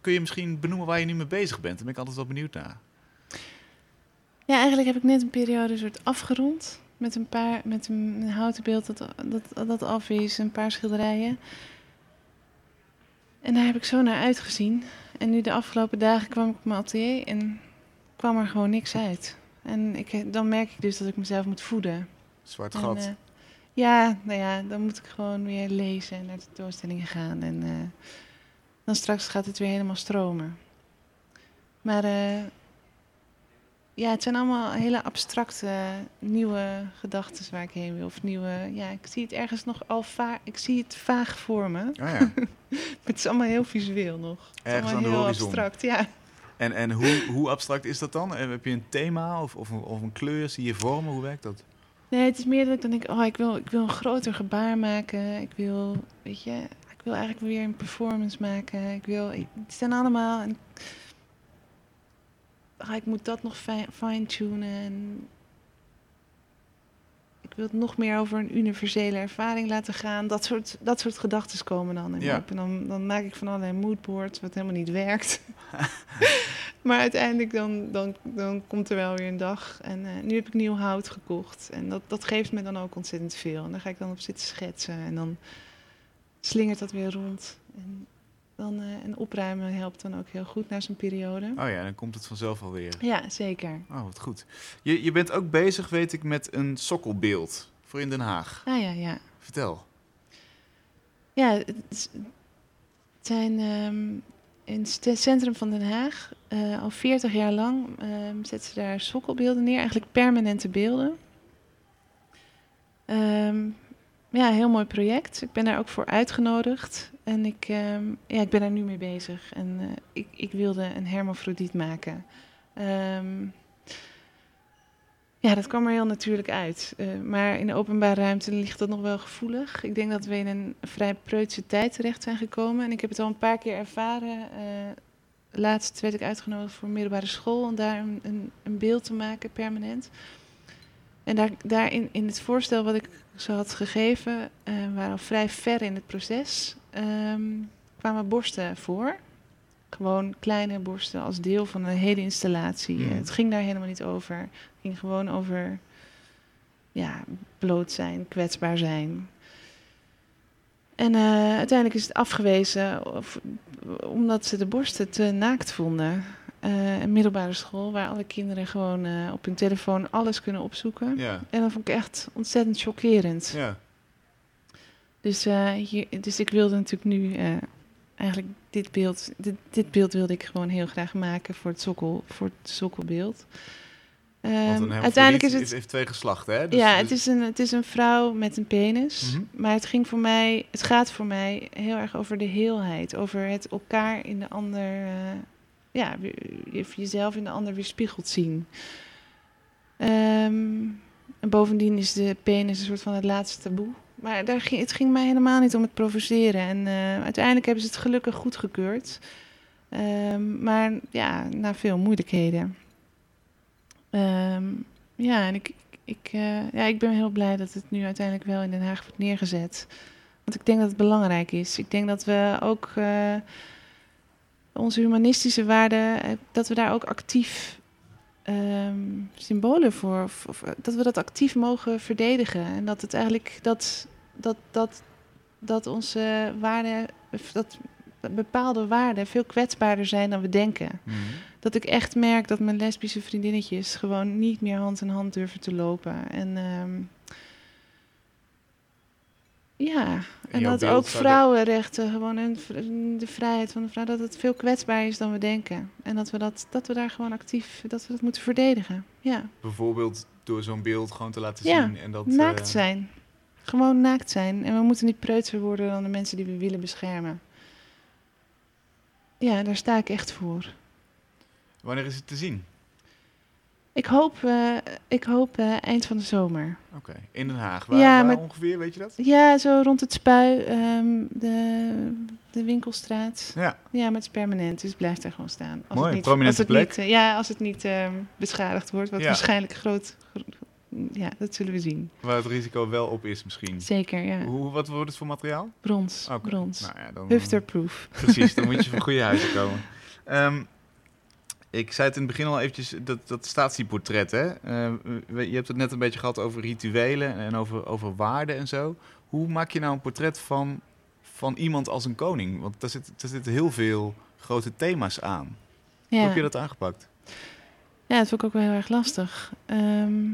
[SPEAKER 1] kun je misschien benoemen waar je nu mee bezig bent? Daar ben ik altijd wel benieuwd naar.
[SPEAKER 3] Ja, eigenlijk heb ik net een periode soort afgerond. met een paar, met een houten beeld dat, dat, dat af is, een paar schilderijen. En daar heb ik zo naar uitgezien. En nu de afgelopen dagen kwam ik op mijn atelier en kwam er gewoon niks uit. En ik, dan merk ik dus dat ik mezelf moet voeden.
[SPEAKER 1] Zwart
[SPEAKER 3] En,
[SPEAKER 1] gat.
[SPEAKER 3] eh, ja, nou ja, dan moet ik gewoon weer lezen en naar de tentoonstellingen gaan. En eh, dan straks gaat het weer helemaal stromen. Maar eh, ja, het zijn allemaal hele abstracte, nieuwe gedachten waar ik heen wil. Of nieuwe, ja, ik zie het ergens nog al vaag, ik zie het vaag voor me.
[SPEAKER 1] Oh ja.
[SPEAKER 3] Het is allemaal heel visueel nog. Het is
[SPEAKER 1] Ergens aan de
[SPEAKER 3] heel
[SPEAKER 1] horizon.
[SPEAKER 3] abstract, ja.
[SPEAKER 1] En, en hoe, hoe abstract is dat dan? Heb je een thema of, of, een, of een kleur? Zie je vormen? Hoe werkt dat?
[SPEAKER 3] Nee, het is meer dat ik dan denk, oh, ik wil, ik wil een groter gebaar maken. Ik wil, weet je, ik wil eigenlijk weer een performance maken. Ik wil, het zijn allemaal, ah, ik moet dat nog fi- fine-tunen. En ik wil het nog meer over een universele ervaring laten gaan. Dat soort, dat soort gedachten komen dan in me
[SPEAKER 1] Ja.
[SPEAKER 3] op. En dan, dan maak ik van allerlei moodboards, wat helemaal niet werkt. maar uiteindelijk dan, dan, dan komt er wel weer een dag. En eh, nu heb ik nieuw hout gekocht. En dat, dat geeft me dan ook ontzettend veel. En daar ga ik dan op zitten schetsen. En dan slingert dat weer rond. En, dan, eh, en opruimen helpt dan ook heel goed na zo'n periode.
[SPEAKER 1] Oh ja, dan komt het vanzelf alweer.
[SPEAKER 3] Ja, zeker.
[SPEAKER 1] Oh, wat goed. Je, je bent ook bezig, weet ik, met een sokkelbeeld voor in Den Haag.
[SPEAKER 3] Ah ja, ja.
[SPEAKER 1] Vertel.
[SPEAKER 3] Ja, het, zijn ehm, in het centrum van Den Haag eh, al 40 jaar lang ehm, zetten ze daar sokkelbeelden neer, eigenlijk permanente beelden. Ehm, ja, heel mooi project. Ik ben daar ook voor uitgenodigd en ik, ehm, ja, ik ben daar nu mee bezig. En eh, ik, ik wilde een hermafrodiet maken. Ehm, ja, dat kwam er heel natuurlijk uit. Eh, maar in de openbare ruimte ligt dat nog wel gevoelig. Ik denk dat we in een vrij preutse tijd terecht zijn gekomen. En ik heb het al een paar keer ervaren. Eh, laatst werd ik uitgenodigd voor middelbare school om daar een, een, een beeld te maken, permanent. En daar, daarin, in het voorstel wat ik ze had gegeven, eh waren al vrij ver in het proces, ehm, kwamen borsten voor. Gewoon kleine borsten als deel van een hele installatie. Eh, het ging daar helemaal niet over. Het ging gewoon over ja, bloot zijn, kwetsbaar zijn. En eh, uiteindelijk is het afgewezen of, omdat ze de borsten te naakt vonden. Eh, een middelbare school waar alle kinderen gewoon eh, op hun telefoon alles kunnen opzoeken.
[SPEAKER 1] Ja.
[SPEAKER 3] En dat vond ik echt ontzettend chockerend.
[SPEAKER 1] Ja.
[SPEAKER 3] Dus, eh, hier, dus ik wilde natuurlijk nu eigenlijk dit beeld, dit, dit beeld wilde ik gewoon heel graag maken voor het, sokkel, voor het sokkelbeeld. Ehm, uiteindelijk is het,
[SPEAKER 1] heeft, heeft twee geslachten, hè? Dus-
[SPEAKER 3] ja,
[SPEAKER 1] dus-
[SPEAKER 3] het is, een, het is een vrouw met een penis.
[SPEAKER 1] Mhm.
[SPEAKER 3] Maar het ging voor mij, het gaat voor mij heel erg over de heelheid. Over het elkaar in de ander, ja, jezelf in de ander weerspiegeld zien. Ehm, en bovendien is de penis een soort van het laatste taboe. Maar daar ging, het ging mij helemaal niet om het provoceren. En eh, uiteindelijk hebben ze het gelukkig goedgekeurd. Ehm, maar ja, na veel moeilijkheden. Ehm, ja, en ik, ik, eh, ja, ik ben heel blij dat het nu uiteindelijk wel in Den Haag wordt neergezet. Want ik denk dat het belangrijk is. Ik denk dat we ook eh, onze humanistische waarden, eh, dat we daar ook actief ehm, symbolen voor, of, of, dat we dat actief mogen verdedigen. En dat het eigenlijk, dat, dat, dat, dat onze waarden, dat bepaalde waarden veel kwetsbaarder zijn dan we denken.
[SPEAKER 1] Mhm.
[SPEAKER 3] Dat ik echt merk dat mijn lesbische vriendinnetjes gewoon niet meer hand in hand durven te lopen. En ehm, ja, en dat ook vrouwenrechten, gewoon een, v- de vrijheid van de vrouw, dat het veel kwetsbaar is dan we denken. En dat we, dat, dat we daar gewoon actief, dat we dat moeten verdedigen. Ja,
[SPEAKER 1] Bijvoorbeeld door zo'n beeld gewoon te laten
[SPEAKER 3] Ja,
[SPEAKER 1] zien. En dat,
[SPEAKER 3] naakt
[SPEAKER 1] eh,
[SPEAKER 3] zijn. Gewoon naakt zijn. En we moeten niet preutser worden dan de mensen die we willen beschermen. Ja, daar sta ik echt voor.
[SPEAKER 1] Wanneer is het te zien?
[SPEAKER 3] Ik hoop, eh, ik hoop eh, eind van de zomer.
[SPEAKER 1] Oké. In Den Haag. Waar,
[SPEAKER 3] Ja,
[SPEAKER 1] waar
[SPEAKER 3] maar-
[SPEAKER 1] ongeveer, weet je dat?
[SPEAKER 3] Ja, zo rond het spui, ehm, de, de winkelstraat.
[SPEAKER 1] Ja.
[SPEAKER 3] Ja, maar het is permanent, dus het blijft er gewoon staan. Als
[SPEAKER 1] Mooi,
[SPEAKER 3] het niet,
[SPEAKER 1] prominente
[SPEAKER 3] als het
[SPEAKER 1] plek.
[SPEAKER 3] Niet, eh, ja, als het niet ehm, beschadigd wordt, wat
[SPEAKER 1] Ja.
[SPEAKER 3] waarschijnlijk groot... gro- Ja, dat zullen we zien.
[SPEAKER 1] Waar het risico wel op is misschien.
[SPEAKER 3] Zeker, ja.
[SPEAKER 1] Hoe, wat wordt het voor materiaal?
[SPEAKER 3] Brons, brons.
[SPEAKER 1] Nou ja, dan,
[SPEAKER 3] Hufterproof.
[SPEAKER 1] Precies, dan moet je van goede huizen komen. Ehm, Ik zei het in het begin al eventjes, dat, dat statieportret, hè? Eh, je hebt het net een beetje gehad over rituelen en over, over waarden en zo. Hoe maak je nou een portret van, van iemand als een koning? Want daar, zit, daar zitten heel veel grote thema's aan. Hoe heb je dat aangepakt?
[SPEAKER 3] Ja, dat vond ik ook wel heel erg lastig. Ehm,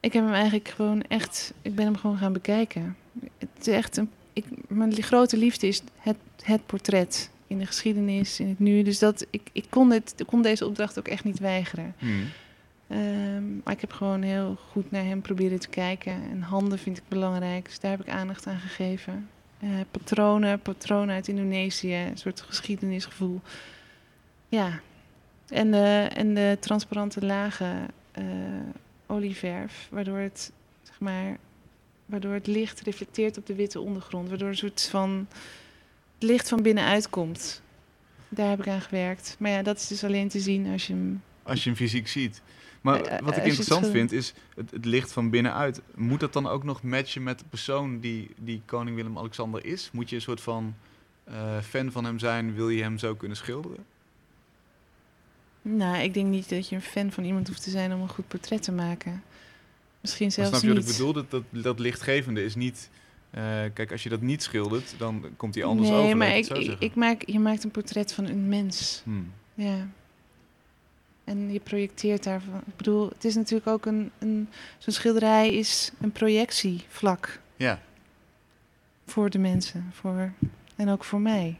[SPEAKER 3] ik heb hem eigenlijk gewoon echt... Ik ben hem gewoon gaan bekijken. Het is echt een... Ik, mijn grote liefde is het, het portret. In de geschiedenis, in het nu. Dus dat, ik, ik, kon dit, ik kon deze opdracht ook echt niet weigeren.
[SPEAKER 1] Hmm.
[SPEAKER 3] Ehm, maar ik heb gewoon heel goed naar hem proberen te kijken. En handen vind ik belangrijk, dus daar heb ik aandacht aan gegeven. Eh, patronen, patronen uit Indonesië, een soort geschiedenisgevoel. Ja, en de, en de transparante lage eh, olieverf, waardoor het, zeg maar, waardoor het licht reflecteert op de witte ondergrond. Waardoor een soort van licht van binnenuit komt. Daar heb ik aan gewerkt. Maar ja, dat is dus alleen te zien als je hem
[SPEAKER 1] Als je hem fysiek ziet. Maar
[SPEAKER 3] Eh,
[SPEAKER 1] wat ik
[SPEAKER 3] het
[SPEAKER 1] interessant vind, is het, het licht van binnenuit. Moet dat dan ook nog matchen met de persoon die, die koning Willem-Alexander is? Moet je een soort van eh, fan van hem zijn? Wil je hem zo kunnen schilderen?
[SPEAKER 3] Nou, ik denk niet dat je een fan van iemand hoeft te zijn om een goed portret te maken. Misschien zelfs
[SPEAKER 1] snap je wat
[SPEAKER 3] niet.
[SPEAKER 1] ik bedoel? Dat, dat, dat lichtgevende is niet... eh, kijk, als je dat niet schildert, dan komt hij anders
[SPEAKER 3] nee,
[SPEAKER 1] over. laat
[SPEAKER 3] maar
[SPEAKER 1] ik
[SPEAKER 3] ik maak, je maakt een portret van een mens.
[SPEAKER 1] Hmm.
[SPEAKER 3] Ja. En je projecteert daarvan. Ik bedoel, het is natuurlijk ook een. een Zo'n schilderij is een projectievlak
[SPEAKER 1] Ja,
[SPEAKER 3] voor de mensen. Voor, en ook voor mij.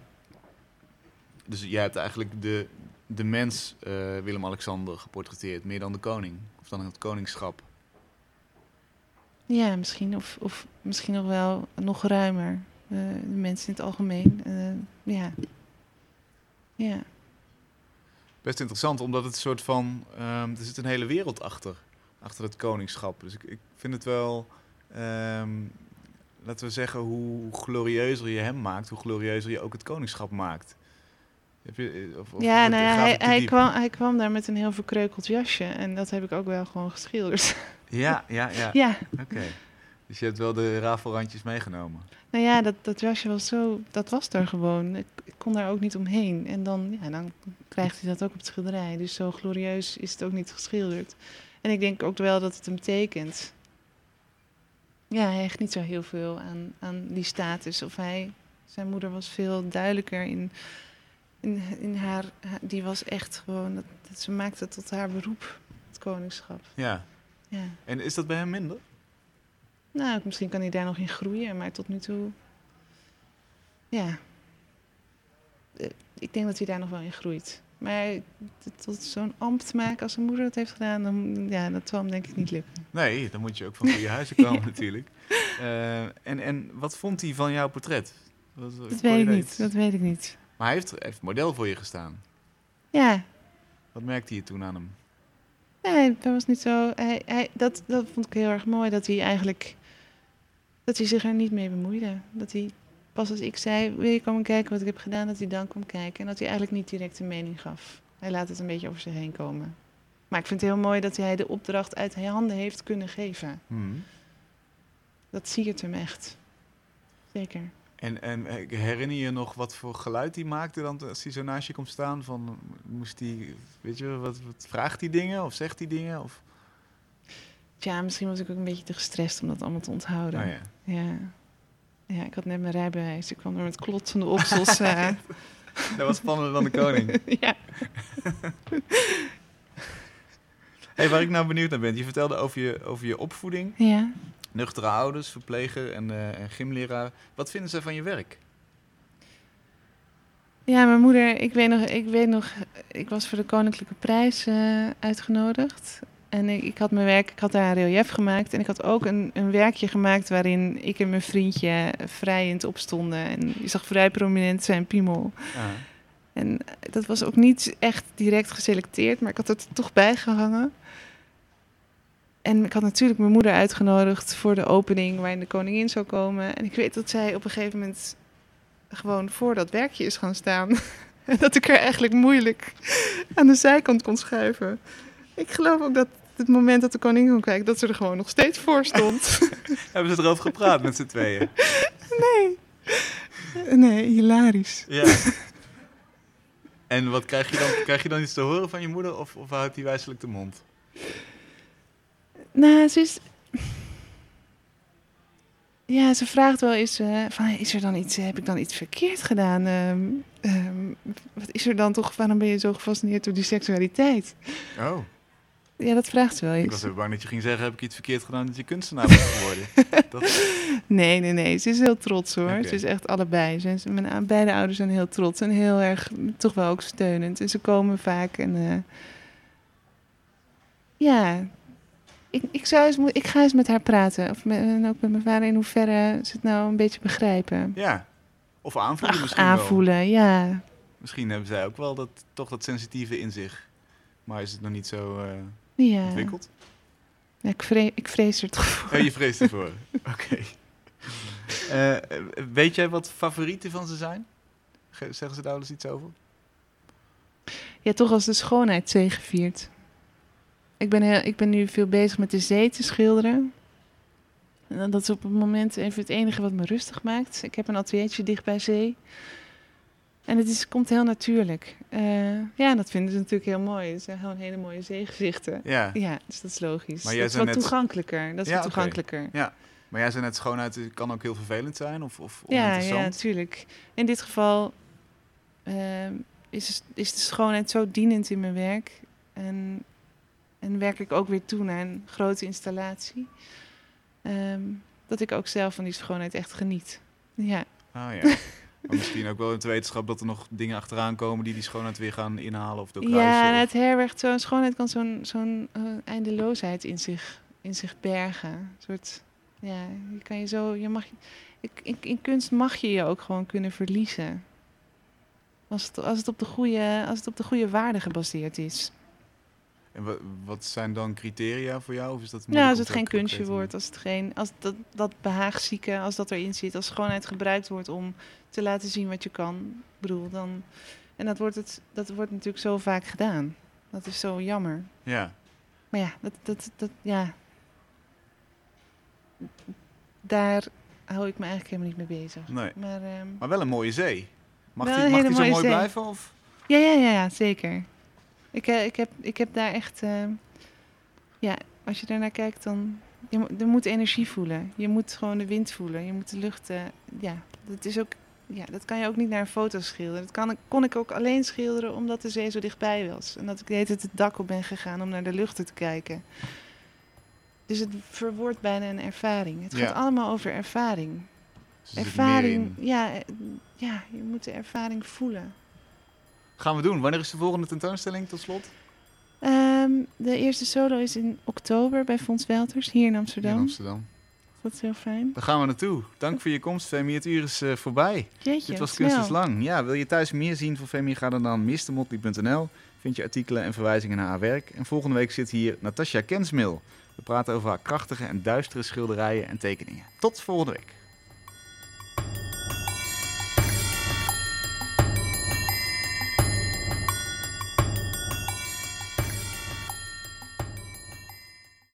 [SPEAKER 1] dus jij hebt eigenlijk de, de mens eh, Willem-Alexander geportretteerd, meer dan de koning. Of dan het koningschap.
[SPEAKER 3] Ja, misschien. Of, of misschien nog wel nog ruimer. Eh, de mensen in het algemeen. Eh, ja. Ja.
[SPEAKER 1] Best interessant, omdat het een soort van... ehm, er zit een hele wereld achter, achter het koningschap. Dus ik, ik vind het wel... ehm, laten we zeggen, hoe glorieuzer je hem maakt, hoe glorieuzer je ook het koningschap maakt. Heb je, of, of
[SPEAKER 3] ja, nou ja, hij, hij, kwam, hij kwam daar met een heel verkreukeld jasje. En dat heb ik ook wel gewoon geschilderd.
[SPEAKER 1] Ja, ja, ja.
[SPEAKER 3] ja,
[SPEAKER 1] Oké. Dus je hebt wel de rafelrandjes meegenomen.
[SPEAKER 3] nou ja, dat, dat jasje was zo... Dat was er gewoon. Ik, ik kon daar ook niet omheen. En dan, ja, dan krijgt hij dat ook op het schilderij. Dus zo glorieus is het ook niet geschilderd. En ik denk ook wel dat het hem tekent. Ja, hij hecht niet zo heel veel aan, aan die status. Of hij... Zijn moeder was veel duidelijker in... In, in haar, die was echt gewoon, dat, dat ze maakte het tot haar beroep, het koningschap.
[SPEAKER 1] Ja.
[SPEAKER 3] Ja.
[SPEAKER 1] En is dat bij hem minder?
[SPEAKER 3] Nou, misschien kan hij daar nog in groeien, maar tot nu toe. Ja. Eh, Ik denk dat hij daar nog wel in groeit. Maar tot zo'n ambt maken als zijn moeder dat heeft gedaan, dan, ja, dat zal hem denk ik niet lukken.
[SPEAKER 1] Nee, dan moet je ook van goede huizen komen natuurlijk. Eh, en, en wat vond hij van jouw portret? Wat-
[SPEAKER 3] Dat weet ik niet. Dat weet ik niet.
[SPEAKER 1] Maar hij heeft, heeft model voor je gestaan.
[SPEAKER 3] Ja,
[SPEAKER 1] Wat merkte je toen aan hem?
[SPEAKER 3] Nee, dat was niet zo. Hij, hij, dat, dat vond ik heel erg mooi dat hij eigenlijk. dat hij zich er niet mee bemoeide. Dat hij pas als ik zei: Wil je komen kijken wat ik heb gedaan? Dat hij dan kwam kijken. En dat hij eigenlijk niet direct een mening gaf. Hij laat het een beetje over zich heen komen. Maar ik vind het heel mooi dat hij de opdracht uit handen heeft kunnen geven.
[SPEAKER 1] Hmm.
[SPEAKER 3] Dat siert hem echt. Zeker.
[SPEAKER 1] En, en herinner je je nog wat voor geluid hij maakte dan als hij zo naast je komt staan? Van, moest hij, weet je, wat, wat vraagt hij dingen of zegt hij dingen? Of,
[SPEAKER 3] Ja, misschien was ik ook een beetje te gestrest om dat allemaal te onthouden.
[SPEAKER 1] nou ja.
[SPEAKER 3] Ja. Ja, ik had net mijn rijbewijs. Ik kwam er met klotsende oksels. eh,
[SPEAKER 1] Dat was spannender dan de koning.
[SPEAKER 3] ja.
[SPEAKER 1] Hey, waar ik nou benieuwd naar ben, je vertelde over je, over je opvoeding.
[SPEAKER 3] ja.
[SPEAKER 1] Nuchtere ouders, verpleger en, eh, en gymleraar. Wat vinden zij van je werk?
[SPEAKER 3] Ja, mijn moeder, ik weet nog, ik weet nog, ik was voor de Koninklijke Prijs eh, uitgenodigd. En ik, ik had mijn werk, ik had daar een relief gemaakt. En ik had ook een, een werkje gemaakt waarin ik en mijn vriendje vrijend opstonden. En je zag vrij prominent zijn piemel. En dat was ook niet echt direct geselecteerd, maar ik had het er toch bij gehangen. En ik had natuurlijk mijn moeder uitgenodigd voor de opening waarin de koningin zou komen. En ik weet dat zij op een gegeven moment gewoon voor dat werkje is gaan staan. En dat ik er eigenlijk moeilijk aan de zijkant kon schuiven. Ik geloof ook dat het moment dat de koningin kon kijken, dat ze er gewoon nog steeds voor stond.
[SPEAKER 1] Hebben ze erover gepraat met z'n tweeën?
[SPEAKER 3] nee, hilarisch.
[SPEAKER 1] Ja. En wat krijg je dan? Krijg je dan iets te horen van je moeder of, of houdt die wijselijk de mond?
[SPEAKER 3] Nou, ze is... Ja, ze vraagt wel eens eh, van, is er dan iets, heb ik dan iets verkeerd gedaan? Ehm, ehm, wat is er dan toch, waarom ben je zo gefascineerd door die seksualiteit?
[SPEAKER 1] Oh,
[SPEAKER 3] Ja, dat vraagt ze wel
[SPEAKER 1] ik
[SPEAKER 3] eens.
[SPEAKER 1] was even bang dat je ging zeggen, heb ik iets verkeerd gedaan dat je kunstenaar bent geworden? dat,
[SPEAKER 3] Nee, nee, nee. Ze is heel trots hoor. Ze is echt allebei. Ze mijn beide ouders zijn heel trots en heel erg toch wel ook steunend. En ze komen vaak en eh, ja, ik, ik, zou eens, ik ga eens met haar praten. Of met, en ook met mijn vader in hoeverre ze het nou een beetje begrijpen.
[SPEAKER 1] ja. Of aanvoelen
[SPEAKER 3] Ach,
[SPEAKER 1] misschien wel.
[SPEAKER 3] aanvoelen, ja.
[SPEAKER 1] Misschien hebben zij ook wel dat, toch dat sensitieve in zich. Maar is het nog niet zo
[SPEAKER 3] ja.
[SPEAKER 1] ontwikkeld?
[SPEAKER 3] Ja, ik, vrees, ik vrees er toch voor.
[SPEAKER 1] Je vreest ervoor. Oké. Eh, weet jij wat favorieten van ze zijn? Ge- Zeggen ze daar wel eens iets over?
[SPEAKER 3] Ja, toch als de schoonheid zegeviert. Ik ben, heel, ik ben nu veel bezig met de zee te schilderen. En dat is op het moment even het enige wat me rustig maakt. Ik heb een ateliertje dicht bij zee. En het is, komt heel natuurlijk. Eh, ja, dat vinden ze natuurlijk heel mooi. Het zijn gewoon hele mooie zeegezichten.
[SPEAKER 1] Ja.
[SPEAKER 3] Ja, dus dat is logisch.
[SPEAKER 1] Maar jij
[SPEAKER 3] dat is wat
[SPEAKER 1] net-
[SPEAKER 3] toegankelijker. Dat is
[SPEAKER 1] Ja,
[SPEAKER 3] wat toegankelijker.
[SPEAKER 1] Maar jij zei net, schoonheid eh, kan ook heel vervelend zijn of, of
[SPEAKER 3] Ja, ja, natuurlijk. In dit geval ehm, is, is de schoonheid zo dienend in mijn werk. En, en werk ik ook weer toe naar een grote installatie. ehm, dat ik ook zelf van die schoonheid echt geniet. Ja,
[SPEAKER 1] Ah ja. Maar misschien ook wel in de wetenschap dat er nog dingen achteraan komen die die schoonheid weer gaan inhalen of doorkruisen.
[SPEAKER 3] ja het herbergt zo'n schoonheid kan zo'n zo'n eh, eindeloosheid in zich, in zich bergen. Een soort, ja, je kan je zo, je mag, ik, in, in kunst mag je je ook gewoon kunnen verliezen. Als het, als het, op, de goede, als het op de goede waarde gebaseerd is.
[SPEAKER 1] En wa- wat zijn dan criteria voor jou? Of is dat moeilijk
[SPEAKER 3] als het geen kunstje wordt, als het geen, als dat, dat behaagzieke, als dat erin zit, als schoonheid gebruikt wordt om te laten zien wat je kan, ik bedoel, dan, en dat wordt, het, dat wordt natuurlijk zo vaak gedaan. Dat is zo jammer.
[SPEAKER 1] Ja.
[SPEAKER 3] Maar ja, dat, dat, dat, ja. Daar hou ik me eigenlijk helemaal niet mee bezig.
[SPEAKER 1] Nee.
[SPEAKER 3] Maar ehm,
[SPEAKER 1] Maar wel een mooie zee. Mag die, mag die zo mooi
[SPEAKER 3] zee.
[SPEAKER 1] blijven? Of?
[SPEAKER 3] ja, ja, ja, ja, zeker. Ik, eh, ik, heb, ik heb daar echt... ehm, ja, als je daarnaar kijkt, dan... Je, mo- je moet energie voelen. Je moet gewoon de wind voelen. Je moet de lucht... eh, ja, dat is ook... Ja, dat kan je ook niet naar een foto schilderen. Dat kan, kon ik ook alleen schilderen omdat de zee zo dichtbij was. En dat ik de hele tijd het dak op ben gegaan om naar de luchten te kijken. Dus het verwoordt bijna een ervaring. Het
[SPEAKER 1] Ja.
[SPEAKER 3] gaat allemaal over ervaring.
[SPEAKER 1] Dus
[SPEAKER 3] Ervaring,
[SPEAKER 1] in.
[SPEAKER 3] ja, eh, ja, je moet de ervaring voelen.
[SPEAKER 1] Gaan we doen. Wanneer is de volgende tentoonstelling tot slot?
[SPEAKER 3] Ehm, de eerste solo is in oktober bij Fons Welters, hier in Amsterdam.
[SPEAKER 1] In Amsterdam.
[SPEAKER 3] Dat is heel fijn.
[SPEAKER 1] Daar gaan we naartoe. Dank voor je komst, Femi. Het uur is eh, voorbij.
[SPEAKER 3] Jeetje,
[SPEAKER 1] Dit was
[SPEAKER 3] snel.
[SPEAKER 1] Kunst is Lang. Ja, wil je thuis meer zien van Femi? Ga dan naar mrmotley.nl. Vind je artikelen en verwijzingen naar haar werk. En volgende week zit hier Natasja Kensmil. We praten over haar krachtige en duistere schilderijen en tekeningen. Tot volgende week.